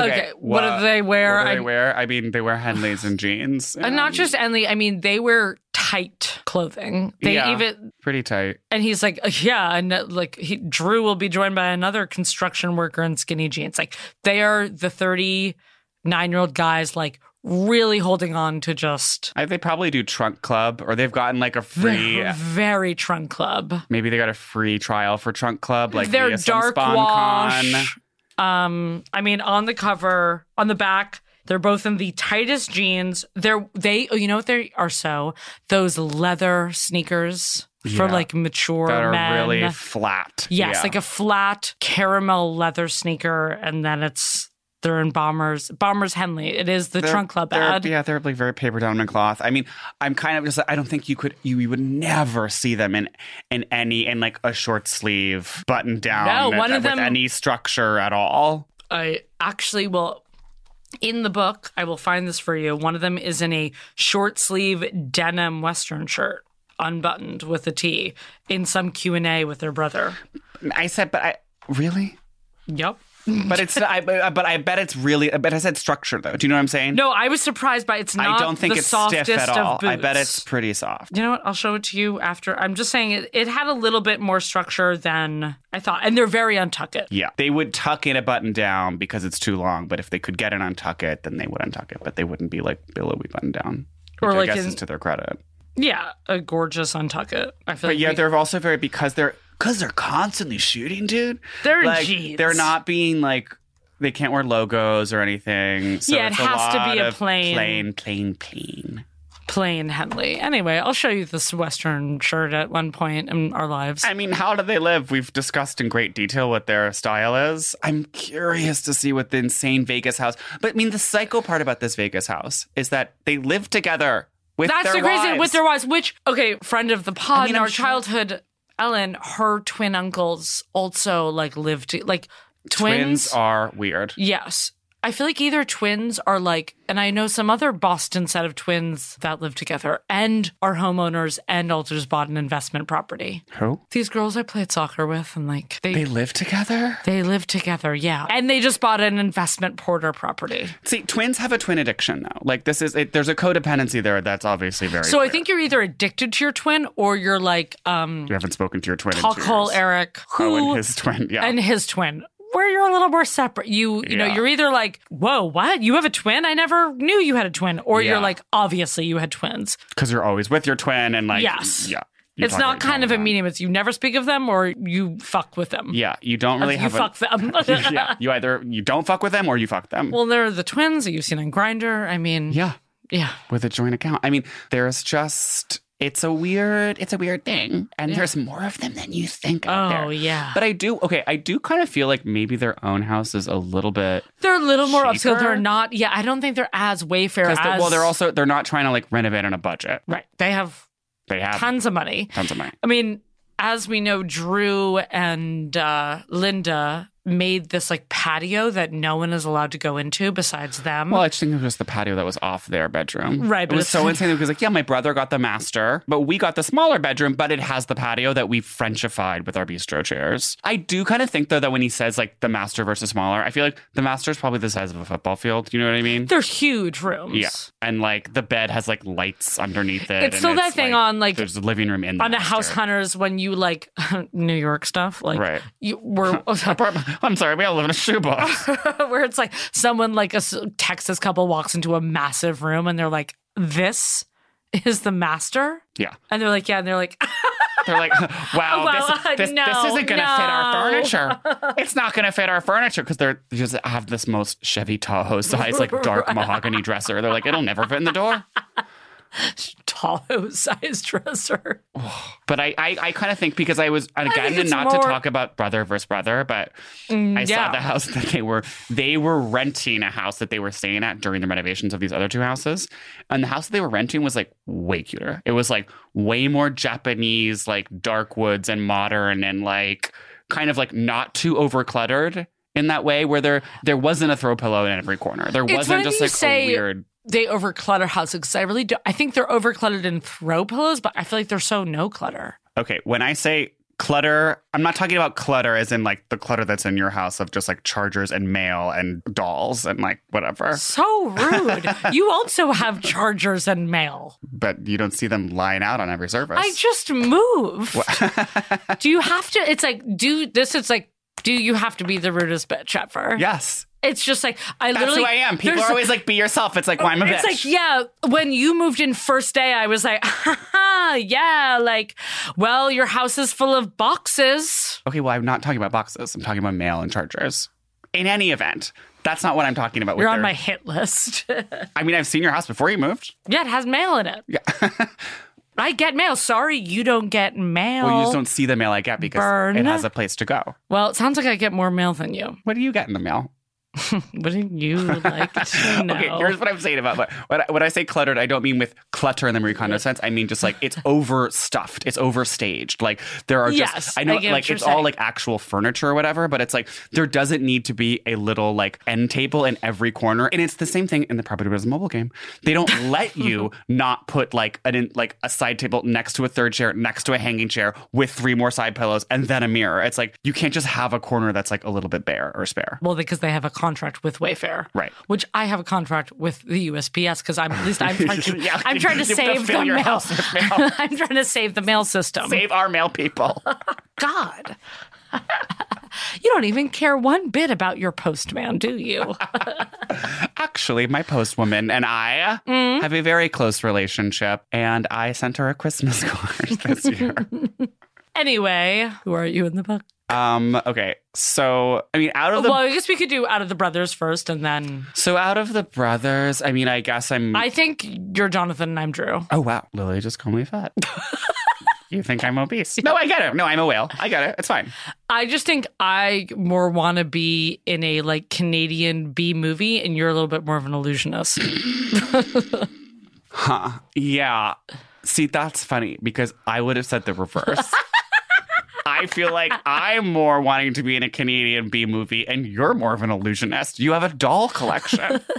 Okay, what do they wear? What do they I- wear? I mean, they wear Henleys and jeans. and not just Enley, I mean, they wear tight clothing. They Yeah. even pretty tight. and he's like, yeah, and uh, like he, Drew will be joined by another construction worker in skinny jeans. Like they are the thirty-nine year old guys, like really holding on to just I, they probably do Trunk Club, or they've gotten like a free. very, trunk club. Maybe they got a free trial for Trunk Club, like some dark wash. Um, I mean, on the cover, on the back, they're both in the tightest jeans. They're they, oh, you know what they are so those leather sneakers for like mature that are men. really flat. yes, Yeah. like a flat caramel leather sneaker, and then it's they're in bombers. Bombers Henley. It is the They're- trunk club ad. Yeah, they're like very paper down in cloth. I mean, I'm kind of just I don't think you could you, you would never see them in in any in like a short sleeve button down No, one of with them- any structure at all. I actually will. In the book, I will find this for you. One of them is in a short sleeve denim western shirt, unbuttoned with a T, in some Q and A with their brother. I said, but I really. Yep. But it's I, but I bet it's really. But I said structure though. Do you know what I'm saying? No, I was surprised by it's not. I don't think the it's stiff at all. I bet it's pretty soft. You know what? I'll show it to you after. I'm just saying it. It had a little bit more structure than I thought, and they're very untuck it. Yeah, they would tuck in a button down because it's too long. But if they could get it untuck it, then they would untuck it. But they wouldn't be like billowy button down. Or Which I like guess in- is to their credit. Yeah, a gorgeous untuck it. I feel But like yeah, we- they're also very because they're because they're constantly shooting, dude. They're like jeans. they're not being like they can't wear logos or anything. So Yeah, it has to be a plain- plain, plain, plain. plain Henley. Anyway, I'll show you this Western shirt at one point in our lives. I mean, how do they live? We've discussed in great detail what their style is. I'm curious to see what the insane Vegas house. But I mean, the psycho part about this Vegas house is that they live together with That's their the crazy wives. with their wives. Which okay, friend of the pod, I mean, in I'm our sure- childhood, Ellen, her twin uncles also like lived like twins. twins are weird. Yes. I feel like either twins are like, and I know some other Boston set of twins that live together and are homeowners and also just bought an investment property. Who? These girls I played soccer with and like they They live together? they live together, yeah. And they just bought an investment porter property. See, twins have a twin addiction though. Like this is it, there's a codependency there that's obviously very So I think you're either addicted to your twin or you're like um you haven't spoken to your twin in talk two hole. Eric who Oh, and his twin, yeah. and his twin where you're a little more separate. You you know, you're either like, "Whoa, what? You have a twin? I never knew you had a twin." Or Yeah. you're like, "Obviously you had twins." Because you're always with your twin and like Yes. yeah. you it's not kind of a all the time. medium. It's you never speak of them or you fuck with them. Yeah, you don't really you have fuck them. Yeah, you either you don't fuck with them or you fuck them. well, they're the twins that you've seen on Grindr. I mean, yeah, yeah. with a joint account. I mean, there's just it's a weird it's a weird thing and there's more of them than you think out Oh there. yeah. But I do okay, I do kind of feel like maybe their own house is a little bit they're a little more upscale. Cheaper? They're not. Yeah, I don't think they're as Wayfair as. well they're also they're not trying to like renovate on a budget. right. They have They have tons of money. tons of money. I mean, as we know, Drew and uh, Linda made this like patio that no one is allowed to go into besides them. Well, I just think it was just the patio that was off their bedroom. Right, It but was so insane because, like, yeah, my brother got the master, but we got the smaller bedroom, but it has the patio that we Frenchified with our bistro chairs. I do kind of think, though, that when he says, like, the master versus smaller, I feel like the master is probably the size of a football field. You know what I mean? they're huge rooms. yeah. And, like, the bed has, like, lights underneath it. It's and still that thing on, like- there's a living room in the On a House. Hunters, when you like New York stuff, like Right. you were I'm sorry, we all live in a shoebox. where it's like someone like a Texas couple walks into a massive room and they're like, "This is the master," yeah. and they're like, "Yeah," and they're like, They're like, wow, Well, this, uh, this, no, this isn't going to fit our furniture. It's not going to fit our furniture because they're they just have this most Chevy Tahoe size, like dark mahogany dresser. They're like, it'll never fit in the door. "Tahoe size dresser." But I, I, I kind of think because I was again, not more- Mm, to talk about brother versus brother, but I saw the house that they were they were renting a house that they were staying at during the renovations of these other two houses, and the house that they were renting was like way cuter. It was like way more Japanese, like dark woods and modern and like kind of like not too over cluttered in that way where there there wasn't a throw pillow in every corner. There It's wasn't just like say- a weird they overclutter houses because I really do. I think they're overcluttered in throw pillows, but I feel like they're so no clutter. Okay, when I say clutter, I'm not talking about clutter as in like the clutter that's in your house of just like chargers and mail and dolls and like whatever. So rude. you also have chargers and mail. But you don't see them lying out on every surface. I just move. do you have to? It's like do this. It's like do you have to be the rudest bitch ever? yes. It's just like I That's literally. That's who I am. People are always like, be yourself. It's like, why I'm a It's bitch. like, yeah, when you moved in first day, I was like, Haha, yeah, like, well, your house is full of boxes. Okay, well, I'm not talking about boxes. I'm talking about mail and chargers. In any event, that's not what I'm talking about. with You're on their- my hit list. I mean, I've seen your house before you moved. yeah, it has mail in it. Yeah. I get mail. Sorry, you don't get mail. well, you just don't see the mail I get because Burn. it has a place to go. Well, it sounds like I get more mail than you. What do you get in the mail? Do you like to know? Okay, here's what I'm saying about but when I, when I say cluttered, I don't mean with clutter in the Marie Kondo sense. I mean just like it's overstuffed, it's overstaged. Like there are just Yes, I know I like it's all like actual furniture or whatever, but it's like there doesn't need to be a little like end table in every corner. And it's the same thing in the property business mobile game. They don't let you not put like an in, like a side table next to a third chair, next to a hanging chair with three more side pillows and then a mirror. It's like you can't just have a corner that's like a little bit bare or spare. well, because they have a contract with Wayfair, Right. Which I have a contract with the USPS because I'm at least I'm trying to Yeah, I'm trying to save the mail. mail. I'm trying to save the mail system. Save our mail people. God. you don't even care one bit about your postman, do you? Actually, my postwoman and I Mm. have a very close relationship, and I sent her a Christmas card this year. anyway, who are you in the book? Um, okay. So, I mean, out of the well, I guess we could do out of the brothers first, and then so out of the brothers, I mean, I guess I'm. I think you're Jonathan and I'm Drew. oh wow, Lily just called me fat. you think I'm obese? No, I get it. No, I'm a whale. I get it. It's fine. I just think I more want to be in a like Canadian B movie, and you're a little bit more of an illusionist. Huh? Yeah. See, that's funny because I would have said the reverse. I feel like I'm more wanting to be in a Canadian B movie, and you're more of an illusionist. You have a doll collection.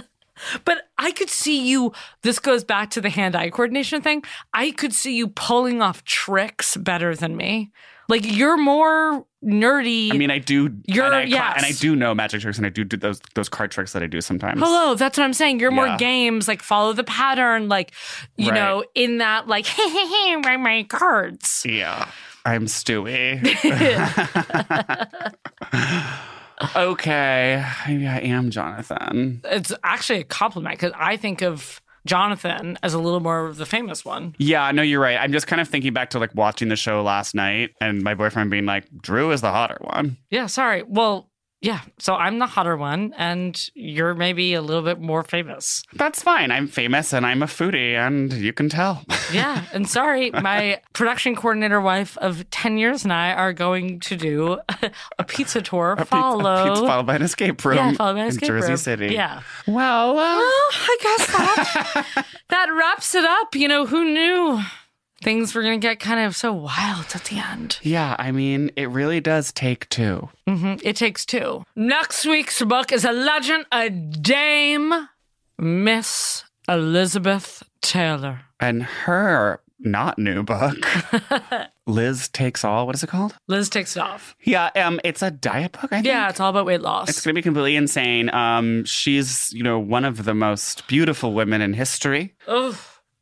But I could see you. This goes back to the hand-eye coordination thing. I could see you pulling off tricks better than me. Like you're more nerdy. I mean, I do. You're- and I, yes. and I do know magic tricks, and I do do those those card tricks that I do sometimes. Hello, that's what I'm saying. You're more games, like follow the pattern, like you Right. know, in that like hey hey hey, write my cards. Yeah, I'm Stewie. okay, maybe I am Jonathan. It's actually a compliment because I think of Jonathan as a little more of the famous one. Yeah, no, you're right. I'm just kind of thinking back to like watching the show last night, and my boyfriend being like, "Drew is the hotter one." Yeah, sorry. Well, yeah. So I'm the hotter one, and you're maybe a little bit more famous. That's fine. I'm famous and I'm a foodie, and you can tell. Yeah, and sorry, my production coordinator wife of ten years and I are going to do a pizza tour. A pizza- follow. pizza followed by an escape room Yeah, followed by an in Jersey room. City. Yeah. Well, uh, Well, I guess that that wraps it up. You know, who knew things were going to get kind of so wild at the end? yeah. I mean, it really does take two. hmm It takes two. Next week's book is a legend, a dame, Miss Elizabeth Taylor. And her not new book, Liz Takes All. What is it called? Liz takes it off. Yeah, um, it's a diet book. I think. Yeah, it's all about weight loss. It's going to be completely insane. Um, she's, you know, one of the most beautiful women in history, Ugh,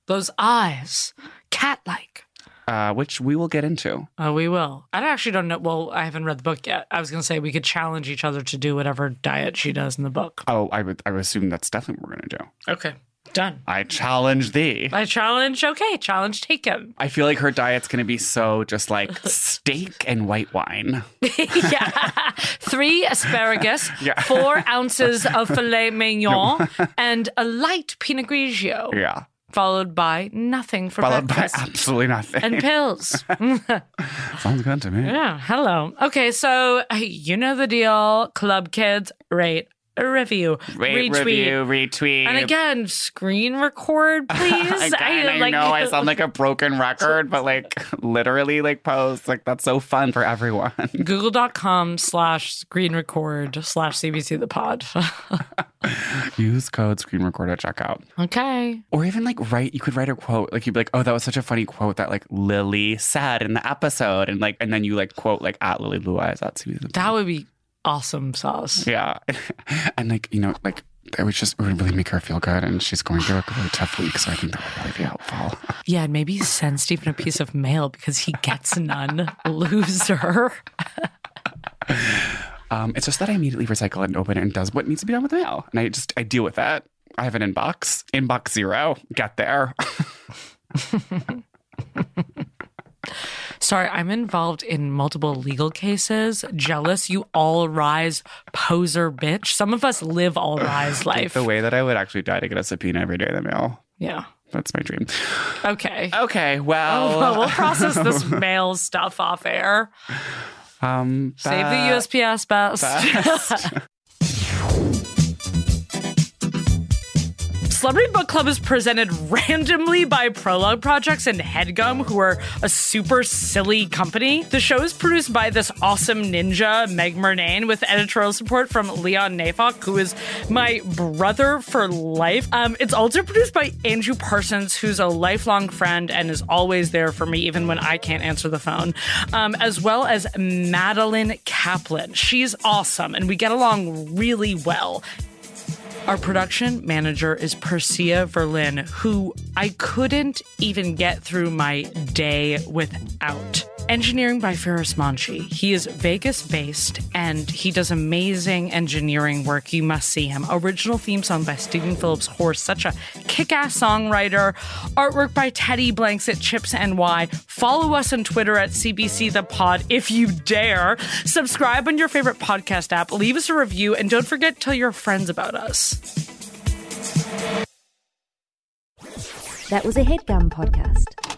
those eyes, cat like. uh, which we will get into. Oh, we will. I actually don't know. Well, I haven't read the book yet. I was going to say we could challenge each other to do whatever diet she does in the book. Oh, I would, I would assume that's definitely what we're going to do. Okay, done. I challenge thee. I challenge. Okay, challenge taken. I feel like her diet's going to be so just like steak and white wine. yeah. Three asparagus, Yeah. four ounces of filet mignon, and a light Pinot Grigio, Yeah. Followed by nothing for Followed by absolutely nothing. and pills. Sounds good to me. yeah, hello. Okay, so you know the deal. Club kids, rate, review, Rate, retweet. review, retweet. And again, screen record, please. Again, I, know I sound like a broken record, but like literally like post. Like that's so fun for everyone. Google.com slash screen record slash CBC the pod. Use code screen record at checkout. okay. Or even like write you could write a quote. Like you'd be like, oh, that was such a funny quote that like Lily said in the episode. And like and then you like quote like at Lily Blue Eyes at Susan. That would be awesome sauce. Yeah. and like, you know, like it would just it would really make her feel good and she's going through a really tough week. So I think that would really be helpful. Yeah, and maybe send Stephen a piece of mail because he gets none. Loser. Um, it's just that I immediately recycle it and open it and does what needs to be done with the mail. And I just I deal with that. I have an inbox. Inbox zero. Get there. Sorry, I'm involved in multiple legal cases. Jealous, you all rise poser bitch. Some of us live all rise life. the way that I would actually die to get a subpoena every day in the mail. Yeah. That's my dream. Okay. Okay, well, Oh, well, we'll process this mail stuff off air. um, Save the USPS best. Celebrity Book Club is presented randomly by Prologue Projects and Headgum, who are a super silly company. The show is produced by this awesome ninja, Meg Murnane, with editorial support from Leon Nafok, who is my brother for life. Um, it's also produced by Andrew Parsons, who's a lifelong friend and is always there for me, even when I can't answer the phone, um, as well as Madeline Kaplan. She's awesome, and we get along really well. Our production manager is Persia Verlin, who I couldn't even get through my day without. Engineering by Ferris Manchi. He is Vegas based and he does amazing engineering work. You must see him. Original theme song by Stephen Phillips Horst, such a kick ass songwriter. Artwork by Teddy Blanks at Chips NY. Follow us on Twitter at CBC The Pod if you dare. Subscribe on your favorite podcast app. Leave us a review and don't forget to tell your friends about us. That was a headgum podcast.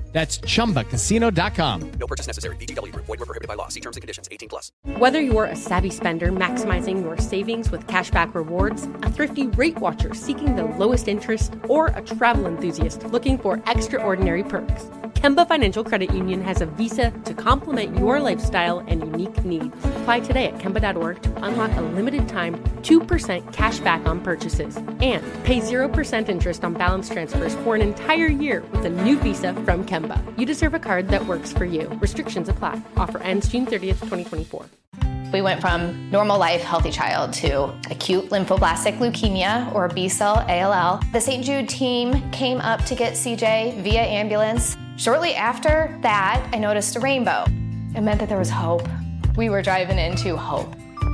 That's chumbacasino.com. No purchase necessary. VGW Group. Void were prohibited by law. See terms and conditions. 18 plus. Whether you're a savvy spender maximizing your savings with cashback rewards, a thrifty rate watcher seeking the lowest interest, or a travel enthusiast looking for extraordinary perks, Kemba Financial Credit Union has a visa to complement your lifestyle and unique needs. Apply today at Kemba.org to unlock a limited time 2% cash back on purchases and pay 0% interest on balance transfers for an entire year with a new visa from Kemba. You deserve a card that works for you. Restrictions apply. Offer ends June 30th, 2024. We went from normal life, healthy child to acute lymphoblastic leukemia or B cell ALL. The St. Jude team came up to get CJ via ambulance. Shortly after that, I noticed a rainbow. It meant that there was hope. We were driving into hope.